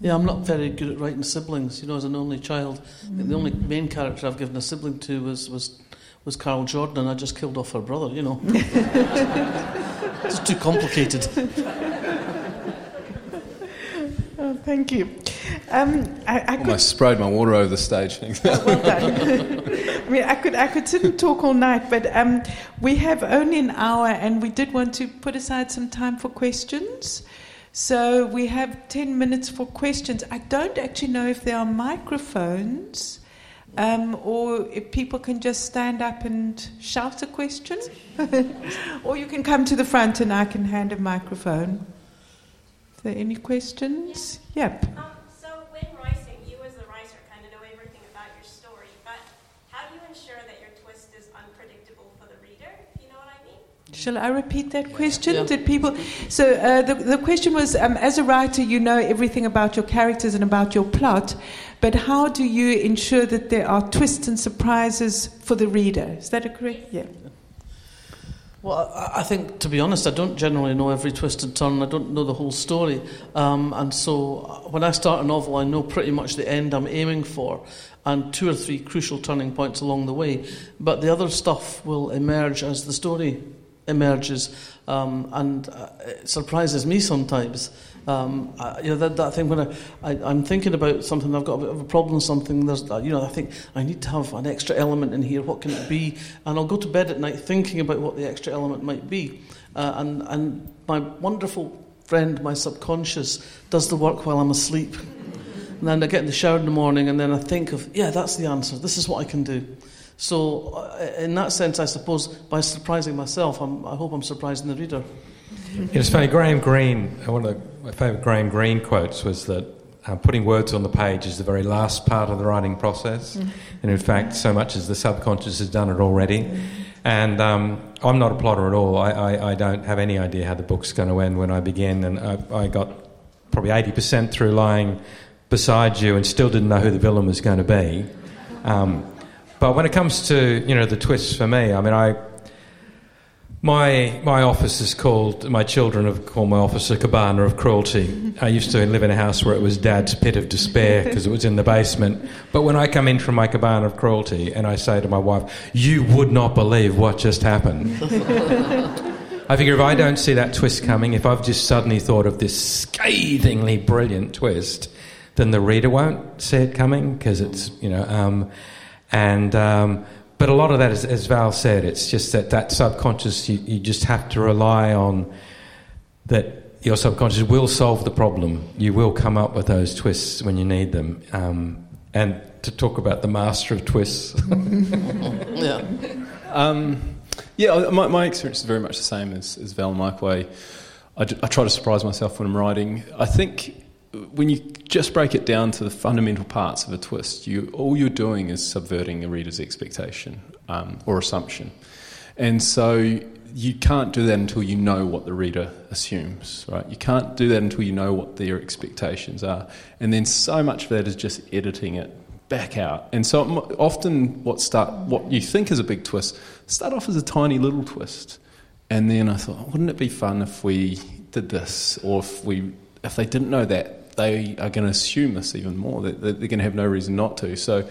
Yeah, I'm not very good at writing siblings. You know, as an only child, mm. the only main character I've given a sibling to was was was Carol Jordan, and I just killed off her brother. You know, it's too complicated. Oh, thank you. Um, I, I almost could, sprayed my water over the stage. well done. I mean, I could I could sit and talk all night, but um, we have only an hour, and we did want to put aside some time for questions. So we have 10 minutes for questions. I don't actually know if there are microphones um, or if people can just stand up and shout a question. or you can come to the front and I can hand a microphone. Are there any questions? Yep. Um, so when rising, you as the riser kind of know everything about your story, but how do you ensure that your twist is unpredictable for the reader? You know what I mean? Shall I repeat that question? Yeah. Did people? So uh, the the question was: um, as a writer, you know everything about your characters and about your plot, but how do you ensure that there are twists and surprises for the reader? Is that a correct? Yeah. Well, I think, to be honest, I don't generally know every twist and turn. I don't know the whole story. Um, and so uh, when I start a novel, I know pretty much the end I'm aiming for and two or three crucial turning points along the way. But the other stuff will emerge as the story emerges, um, and uh, it surprises me sometimes. Um, I, you know that, that thing when I, I am thinking about something, I've got a bit of a problem. Something there's uh, you know I think I need to have an extra element in here. What can it be? And I'll go to bed at night thinking about what the extra element might be. Uh, and and my wonderful friend, my subconscious, does the work while I'm asleep. And then I get in the shower in the morning, and then I think of yeah, that's the answer. This is what I can do. So, uh, in that sense, I suppose by surprising myself, I'm, i hope I'm surprising the reader. It's funny, Graham Greene, uh, one of the, my favourite Graham Greene quotes was that uh, putting words on the page is the very last part of the writing process. Mm. And in fact, so much as the subconscious has done it already. Mm. And um, I'm not a plotter at all. I, I, I, don't have any idea how the book's going to end when I begin. And I, I got probably 80% through lying beside you and still didn't know who the villain was going to be. Um, but when it comes to you know the twists for me, I mean, I my my office is called my children have called my office a cabana of cruelty. I used to live in a house where it was Dad's pit of despair because it was in the basement. But when I come in from my cabana of cruelty and I say to my wife, "You would not believe what just happened." I figure if I don't see that twist coming, if I've just suddenly thought of this scathingly brilliant twist, then the reader won't see it coming because it's you know. Um, and um, but a lot of that, is, as Val said, it's just that that subconscious. You, you just have to rely on that. Your subconscious will solve the problem. You will come up with those twists when you need them. Um, and to talk about the master of twists. yeah. Um, yeah, my, my, experience is very much the same as, as Val and Mike Way. I, I try to surprise myself when I'm writing. I think when you just break it down to the fundamental parts of a twist, you all you're doing is subverting a reader's expectation um, or assumption, and so you can't do that until you know what the reader assumes, right? You can't do that until you know what their expectations are, and then so much of that is just editing it back out. And so often, what start what you think is a big twist start off as a tiny little twist, and then I thought, wouldn't it be fun if we did this, or if we if they didn't know that, they are going to assume this even more. They're going to have no reason not to. So,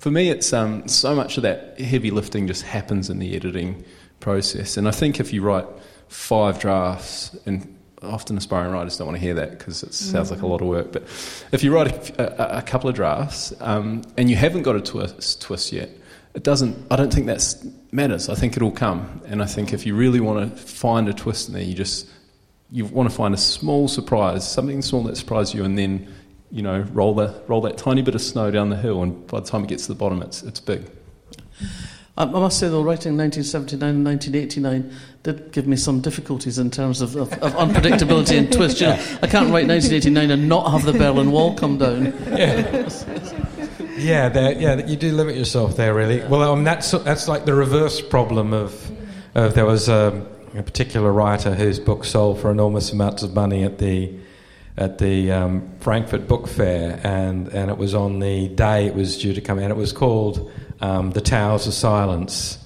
for me, it's um, so much of that heavy lifting just happens in the editing process. And I think if you write five drafts, and often aspiring writers don't want to hear that because it sounds like a lot of work, but if you write a, a, a couple of drafts um, and you haven't got a twist, twist yet, it doesn't. I don't think that matters. I think it'll come, and I think if you really want to find a twist in there, you just you want to find a small surprise, something small that surprises you, and then you know roll the roll that tiny bit of snow down the hill, and by the time it gets to the bottom, it's it's big. I must say, though, writing 1979 and 1989 did give me some difficulties in terms of, of, of unpredictability and twist. You know, I can't write 1989 and not have the Berlin Wall come down. Yeah, yeah, yeah you do limit yourself there, really. Well, um, that's, that's like the reverse problem of, of there was a, a particular writer whose book sold for enormous amounts of money at the at the um, Frankfurt Book Fair, and, and it was on the day it was due to come out. It was called um, The Towers of Silence,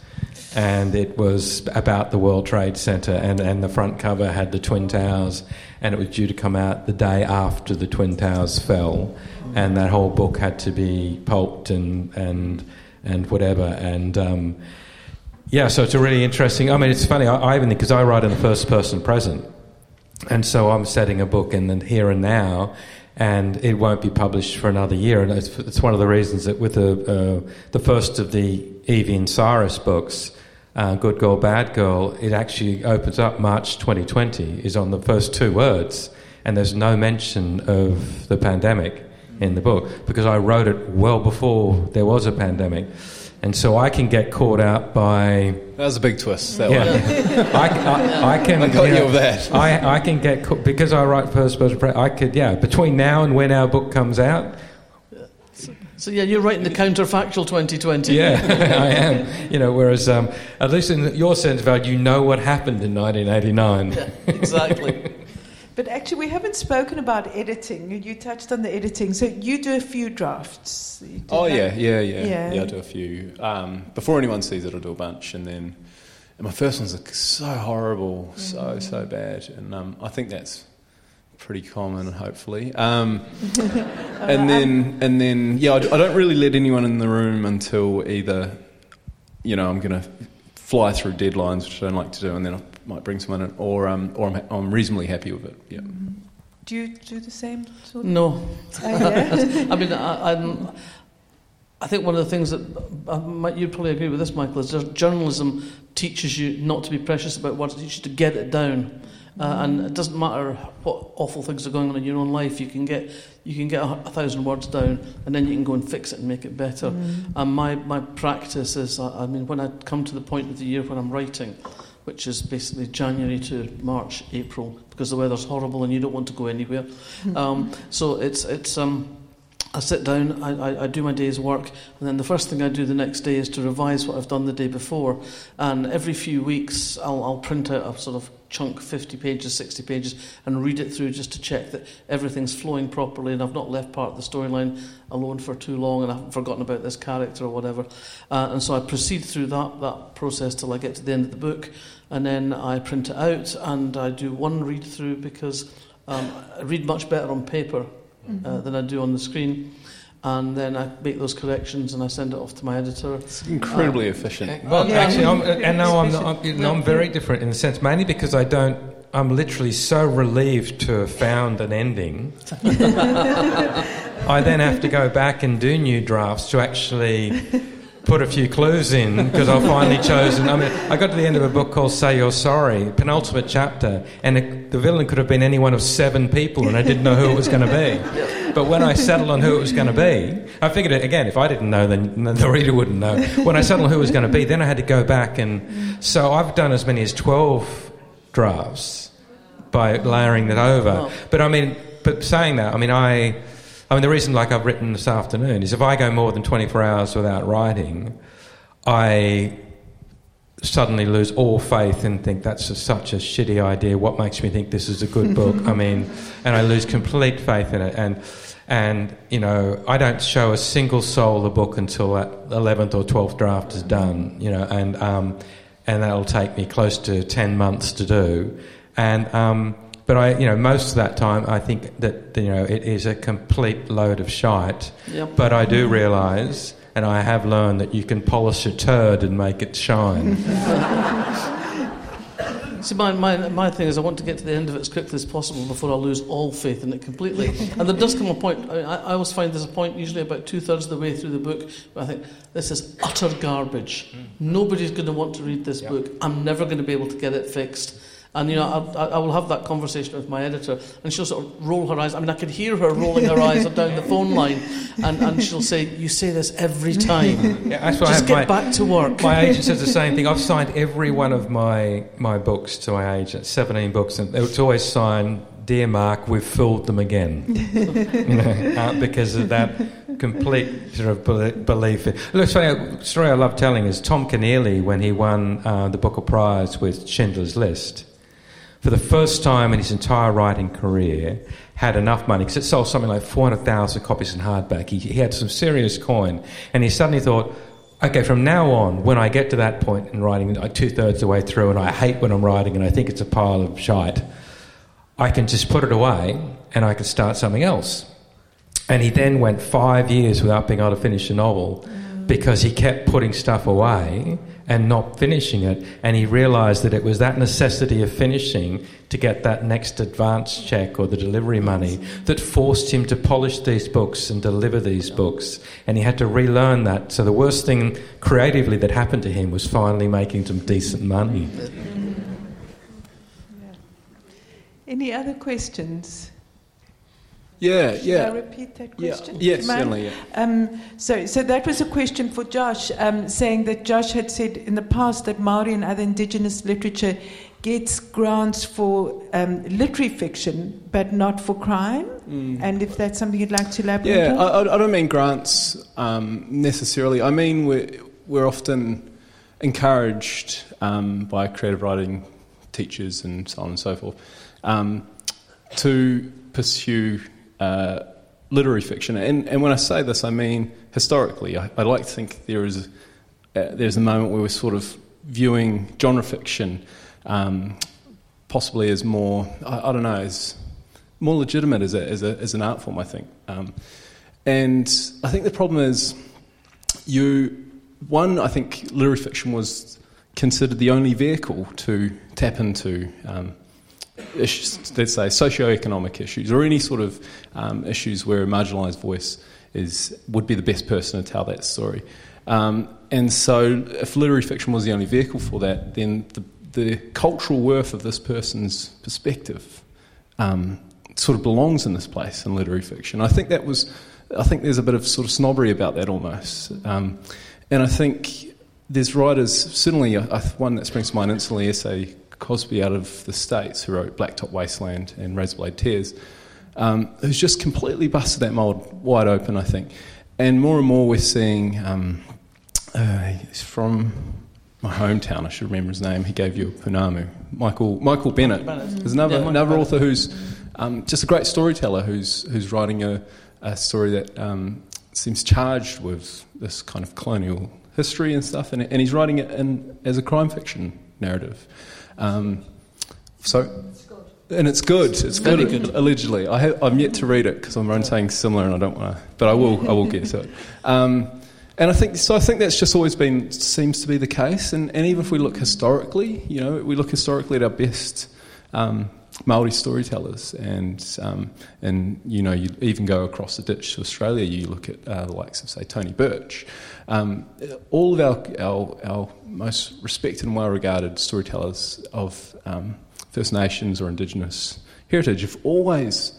and it was about the World Trade Center, and, and the front cover had the Twin Towers, and it was due to come out the day after the Twin Towers fell, and that whole book had to be pulped and, and, and whatever, and... Um, yeah, so it's a really interesting. I mean, it's funny. I, I even because I write in the first person present, and so I'm setting a book in the here and now, and it won't be published for another year. And it's, it's one of the reasons that with the, uh, the first of the Evie and Cyrus books, uh, Good Girl, Bad Girl, it actually opens up March 2020, is on the first two words, and there's no mention of the pandemic in the book because I wrote it well before there was a pandemic and so I can get caught out by. That was a big twist. That yeah, I, I, I, can. I got you, know, you that. I, I can get caught because I write first person. I could, yeah. Between now and when our book comes out. So, so yeah, you're writing the counterfactual 2020. Yeah, I am. You know, whereas um, at least in your sense, of Val, you know what happened in 1989. Yeah, exactly. But actually, we haven't spoken about editing. You touched on the editing. So you do a few drafts. Oh, yeah, yeah, yeah, yeah. Yeah, I do a few. Um, before anyone sees it, I'll do a bunch. And then and my first one's are so horrible, so, mm. so bad. And um, I think that's pretty common, hopefully. Um, and then, and then, yeah, I, I don't really let anyone in the room until either, you know, I'm going to fly through deadlines, which I don't like to do, and then I might bring someone in, or, um, or I'm, I'm reasonably happy with it. Yeah. Mm-hmm. Do you do the same sort of No. Oh, yeah? I mean, I, I'm, I think one of the things that uh, you'd probably agree with this, Michael, is that journalism teaches you not to be precious about words, it teaches you to get it down. Uh, and it doesn't matter what awful things are going on in your own life. You can get you can get a, a thousand words down, and then you can go and fix it and make it better. Mm. And my my practice is, I, I mean, when I come to the point of the year when I'm writing, which is basically January to March, April, because the weather's horrible and you don't want to go anywhere. um, so it's it's. Um, I sit down, I, I, I, do my day's work, and then the first thing I do the next day is to revise what I've done the day before. And every few weeks, I'll, I'll print out a sort of chunk, 50 pages, 60 pages, and read it through just to check that everything's flowing properly and I've not left part of the storyline alone for too long and I haven't forgotten about this character or whatever. Uh, and so I proceed through that, that process till I get to the end of the book, and then I print it out and I do one read through because um, I read much better on paper uh, mm-hmm. than I do on the screen. And then I make those corrections and I send it off to my editor. It's incredibly uh, efficient. Well, yeah. actually, I'm, and now I'm, I'm, you know, I'm very different in the sense, mainly because I don't I'm literally so relieved to have found an ending. I then have to go back and do new drafts to actually put a few clues in because I've finally chosen. I mean, I got to the end of a book called Say You're Sorry, penultimate chapter, and it, the villain could have been any one of seven people, and I didn't know who it was going to be. But when I settled on who it was going to be, I figured it again. If I didn't know, then the reader wouldn't know. When I settled on who it was going to be, then I had to go back, and so I've done as many as twelve drafts by layering that over. But I mean, but saying that, I mean, I, I mean, the reason, like I've written this afternoon, is if I go more than 24 hours without writing, I suddenly lose all faith and think that's a, such a shitty idea. What makes me think this is a good book? I mean, and I lose complete faith in it. And and you know, I don't show a single soul the book until that eleventh or twelfth draft is done. You know, and um, and that'll take me close to ten months to do. And um, but I, you know, most of that time, I think that you know it is a complete load of shite. Yep. But I do realise and I have learned that you can polish a turd and make it shine. See, my, my, my thing is I want to get to the end of it as quickly as possible before I lose all faith in it completely. and there does come a point, I, I always find there's a point, usually about two thirds of the way through the book, where I think, this is utter garbage. Mm. Nobody's going to want to read this yep. book. I'm never going to be able to get it fixed. And, you know, I, I will have that conversation with my editor, and she'll sort of roll her eyes. I mean, I could hear her rolling her eyes down the phone line, and, and she'll say, You say this every time. Yeah, that's Just get my, back to work. My agent says the same thing. I've signed every one of my, my books to my agent, 17 books, and it's always signed, Dear Mark, we've fooled them again. you know, uh, because of that complete sort of belief. Look, sorry, story I love telling is Tom Keneally, when he won uh, the Booker Prize with Schindler's List for the first time in his entire writing career, had enough money because it sold something like 400,000 copies in hardback. He, he, had some serious coin, and he suddenly thought, okay, from now on, when I get to that point in writing, like two thirds the way through, and I hate when I'm writing and I think it's a pile of shite, I can just put it away and I can start something else. And he then went five years without being able to finish a novel mm. because he kept putting stuff away and not finishing it. And he realized that it was that necessity of finishing to get that next advance check or the delivery money that forced him to polish these books and deliver these books. And he had to relearn that. So the worst thing creatively that happened to him was finally making some decent money. Any other questions? Yeah, Should yeah. I repeat that question? Yeah. Yes, certainly. Yeah. Um, so, so that was a question for Josh, um, saying that Josh had said in the past that Maori and other indigenous literature gets grants for um, literary fiction, but not for crime. Mm. And if that's something you'd like to elaborate yeah, on? I, I don't mean grants um, necessarily. I mean we're, we're often encouraged um, by creative writing teachers and so on and so forth um, to pursue uh, literary fiction. And, and when I say this, I mean historically. I, I like to think there is uh, there's a moment where we're sort of viewing genre fiction um, possibly as more, I, I, don't know, as more legitimate as, a, as, a, as an art form, I think. Um, and I think the problem is you, one, I think literary fiction was considered the only vehicle to tap into um, let's say socio-economic issues or any sort of um, issues where a marginalised voice is would be the best person to tell that story. Um, and so, if literary fiction was the only vehicle for that, then the, the cultural worth of this person's perspective um, sort of belongs in this place in literary fiction. I think that was, I think there's a bit of sort of snobbery about that almost. Um, and I think there's writers, certainly uh, one that springs to mind instantly, S.A. Cosby out of the States, who wrote Blacktop Wasteland and Razorblade Tears, um, who's just completely busted that mould wide open, I think. And more and more we're seeing, um, uh, he's from my hometown, I should remember his name, he gave you a Pounamu, Michael, Michael Bennett. There's another, yeah, another author who's um, just a great storyteller who's, who's writing a, a story that um, seems charged with this kind of colonial history and stuff, and, and he's writing it in, as a crime fiction narrative. Um, so, and it's good. It's good, good. Allegedly, I have, I'm yet to read it because I'm saying similar, and I don't want to. But I will. I will get to it. Um, and I think so. I think that's just always been seems to be the case. And, and even if we look historically, you know, we look historically at our best um, Maori storytellers, and um, and you know, you even go across the ditch to Australia. You look at uh, the likes of say Tony Birch. Um, all of our, our, our most respected and well regarded storytellers of um, First Nations or Indigenous heritage have always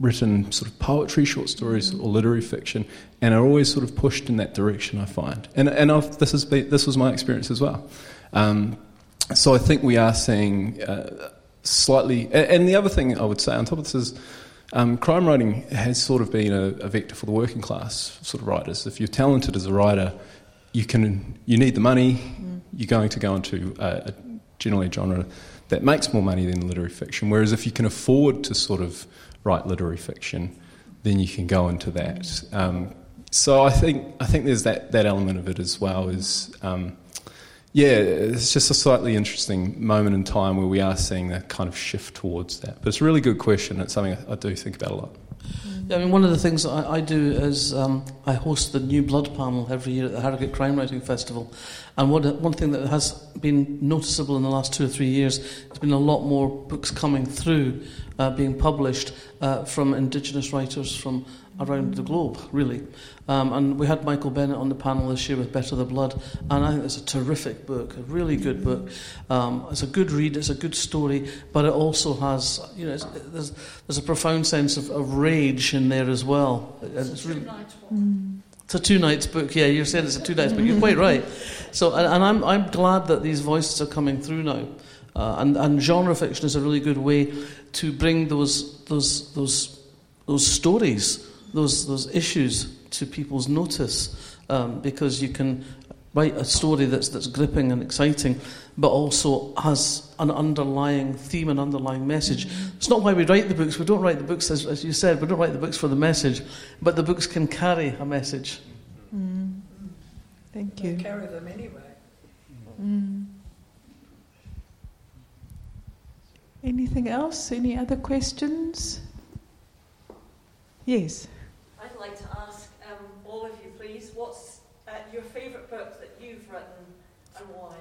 written sort of poetry, short stories, or literary fiction, and are always sort of pushed in that direction. I find, and and I've, this has been, this was my experience as well. Um, so I think we are seeing uh, slightly. And the other thing I would say on top of this is, um, crime writing has sort of been a, a, vector for the working class sort of writers. If you're talented as a writer, you can you need the money. Mm. You're going to go into a, a generally a genre that makes more money than literary fiction. Whereas if you can afford to sort of write literary fiction, then you can go into that. Um, so I think I think there's that, that element of it as well. Is um, yeah, it's just a slightly interesting moment in time where we are seeing that kind of shift towards that. But it's a really good question. It's something I, do think about a lot. Yeah, I mean, one of the things I, I do is um, I host the New Blood panel every year at the Harrogate Crime Writing Festival. And one, one thing that has been noticeable in the last two or three years, there's been a lot more books coming through, uh, being published uh, from Indigenous writers from around the globe, really. Um, and we had Michael Bennett on the panel this year with Better the Blood, and I think it's a terrific book, a really good book. Um, it's a good read, it's a good story, but it also has, you know, there's, there's a profound sense of, of, rage in there as well. It's, really, it's a two nights book, yeah, you're saying it's a two nights book, you're quite right. So, and, and I'm, I'm glad that these voices are coming through now. Uh, and, and genre fiction is a really good way to bring those, those, those, those stories those, those issues to people's notice um, because you can write a story that's, that's gripping and exciting, but also has an underlying theme and underlying message. Mm-hmm. It's not why we write the books. We don't write the books, as, as you said, we don't write the books for the message, but the books can carry a message. Mm. Thank you. They carry them anyway. Mm. Anything else? Any other questions? Yes like to ask um, all of you, please, what's uh, your favourite book that you've written and why?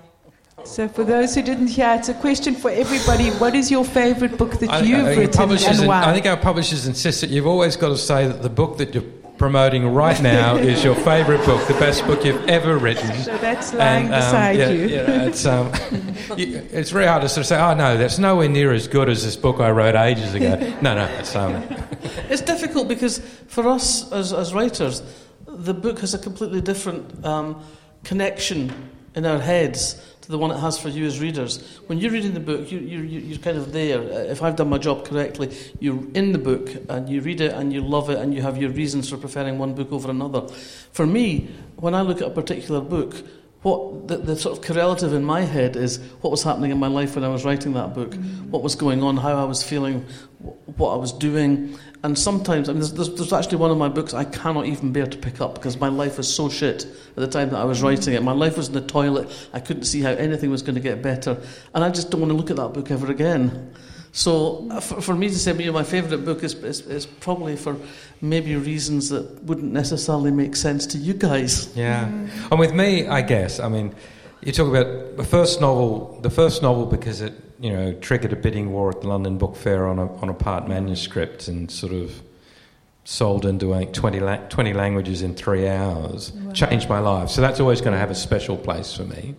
So, for those who didn't hear, it's a question for everybody. What is your favourite book that I, you've I, written and why? I think our publishers insist that you've always got to say that the book that you're promoting right now is your favourite book, the best book you've ever written. So that's lying and, um, beside yeah, you. Yeah, it's, um, you, it's very hard to sort of say, oh no, that's nowhere near as good as this book I wrote ages ago. No, no, it's, um, it's difficult because for us as, as writers, the book has a completely different um, connection in our heads to the one it has for you as readers. When you're reading the book, you, you, you're kind of there. Uh, if I've done my job correctly, you're in the book and you read it and you love it and you have your reasons for preferring one book over another. For me, when I look at a particular book, what the, the, sort of correlative in my head is what was happening in my life when I was writing that book, mm. what was going on, how I was feeling, what I was doing. And sometimes, I mean, there's, there's, there's, actually one of my books I cannot even bear to pick up because my life was so shit at the time that I was writing it. My life was in the toilet. I couldn't see how anything was going to get better. And I just don't want to look at that book ever again. So uh, for, for me to say, you know, my favourite book is, is, is, probably for maybe reasons that wouldn't necessarily make sense to you guys. Yeah, and with me, I guess, I mean, you talk about the first novel, the first novel because it, you know, triggered a bidding war at the London Book Fair on a, on a part manuscript and sort of sold into 20, la- 20 languages in three hours, wow. changed my life. So that's always going to have a special place for me.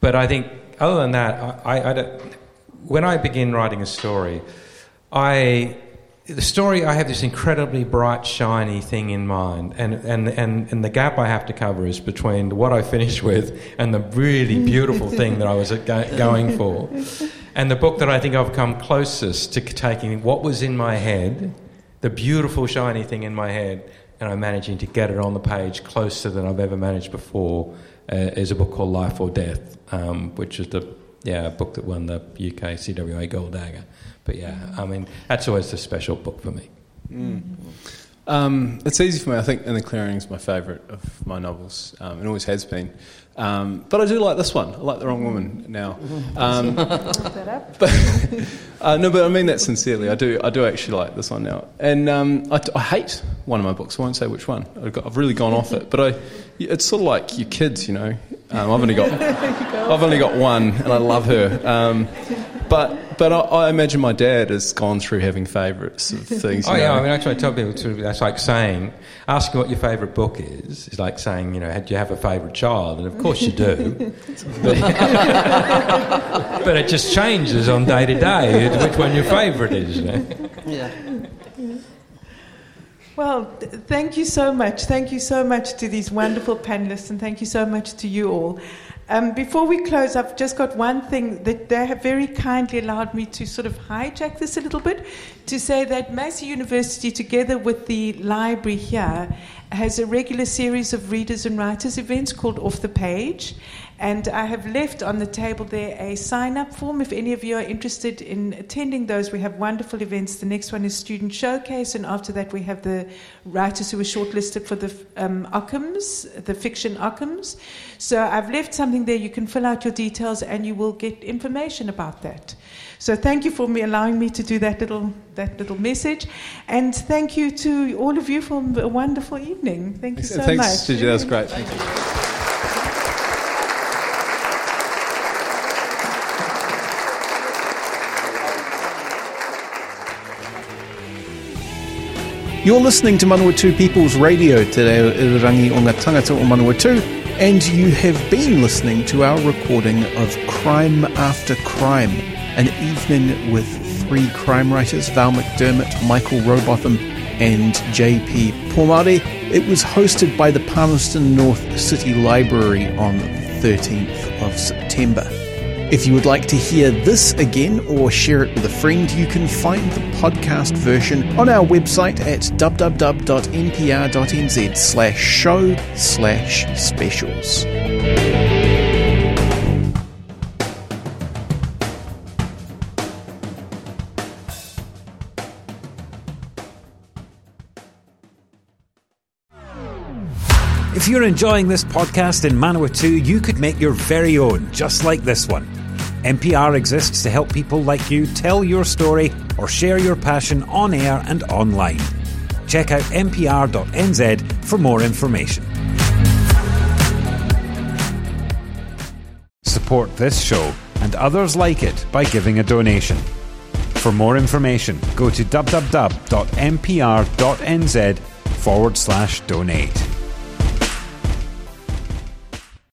But I think, other than that, I, I, I don't when I begin writing a story, I the story I have this incredibly bright, shiny thing in mind, and, and, and, and the gap I have to cover is between what I finish with and the really beautiful thing that I was going for. And the book that I think I've come closest to taking what was in my head, the beautiful, shiny thing in my head, and I'm managing to get it on the page closer than I've ever managed before, uh, is a book called Life or Death, um, which is the yeah, book that won the UK CWA Gold Dagger. But yeah, I mean, that's always a special book for me. Mm. Um, it's easy for me. I think In the Clearing is my favourite of my novels. Um, it always has been. Um, but I do like this one. I like The Wrong Woman now. Um, but, uh, no, but I mean that sincerely. I do. I do actually like this one now. And um, I, I, hate one of my books. I won't say which one. I've, got, I've really gone off it. But I, it's sort of like your kids, you know. Um, I've only got, I've only got one, and I love her. But but I, I, imagine my dad has gone through having favourites of things. oh know. yeah, I mean, actually, I tell people to, that's like saying asking what your favourite book is is like saying you know do you have a favourite child, and of course you do, but, but, it just changes on day to day which one your favourite is. You know? Yeah. Well, thank you so much. Thank you so much to these wonderful panelists, and thank you so much to you all. Um, before we close, I've just got one thing that they have very kindly allowed me to sort of hijack this a little bit to say that Massey University, together with the library here, has a regular series of readers and writers events called Off the Page. And I have left on the table there a sign up form. If any of you are interested in attending those, we have wonderful events. The next one is Student Showcase, and after that, we have the writers who were shortlisted for the um, Ockhams, the fiction Ockhams. So I've left something there. You can fill out your details and you will get information about that. So thank you for me allowing me to do that little, that little message. And thank you to all of you for a wonderful evening. Thank you so Thanks, much. Gigi. That was great. Thank you. You're listening to Manawatu People's Radio today, Rangi o ngā tangata o Manawatu, and you have been listening to our recording of Crime After Crime, an evening with three crime writers, Val McDermid, Michael Robotham, and JP Pomare. It was hosted by the Palmerston North City Library on the 13th of September. If you would like to hear this again or share it with a friend, you can find the podcast version on our website at www.mpr.nz slash show slash specials. If you're enjoying this podcast in Manawatu, you could make your very own, just like this one. MPR exists to help people like you tell your story or share your passion on air and online. Check out mpr.nz for more information. Support this show and others like it by giving a donation. For more information, go to www.mpr.nz forward slash donate.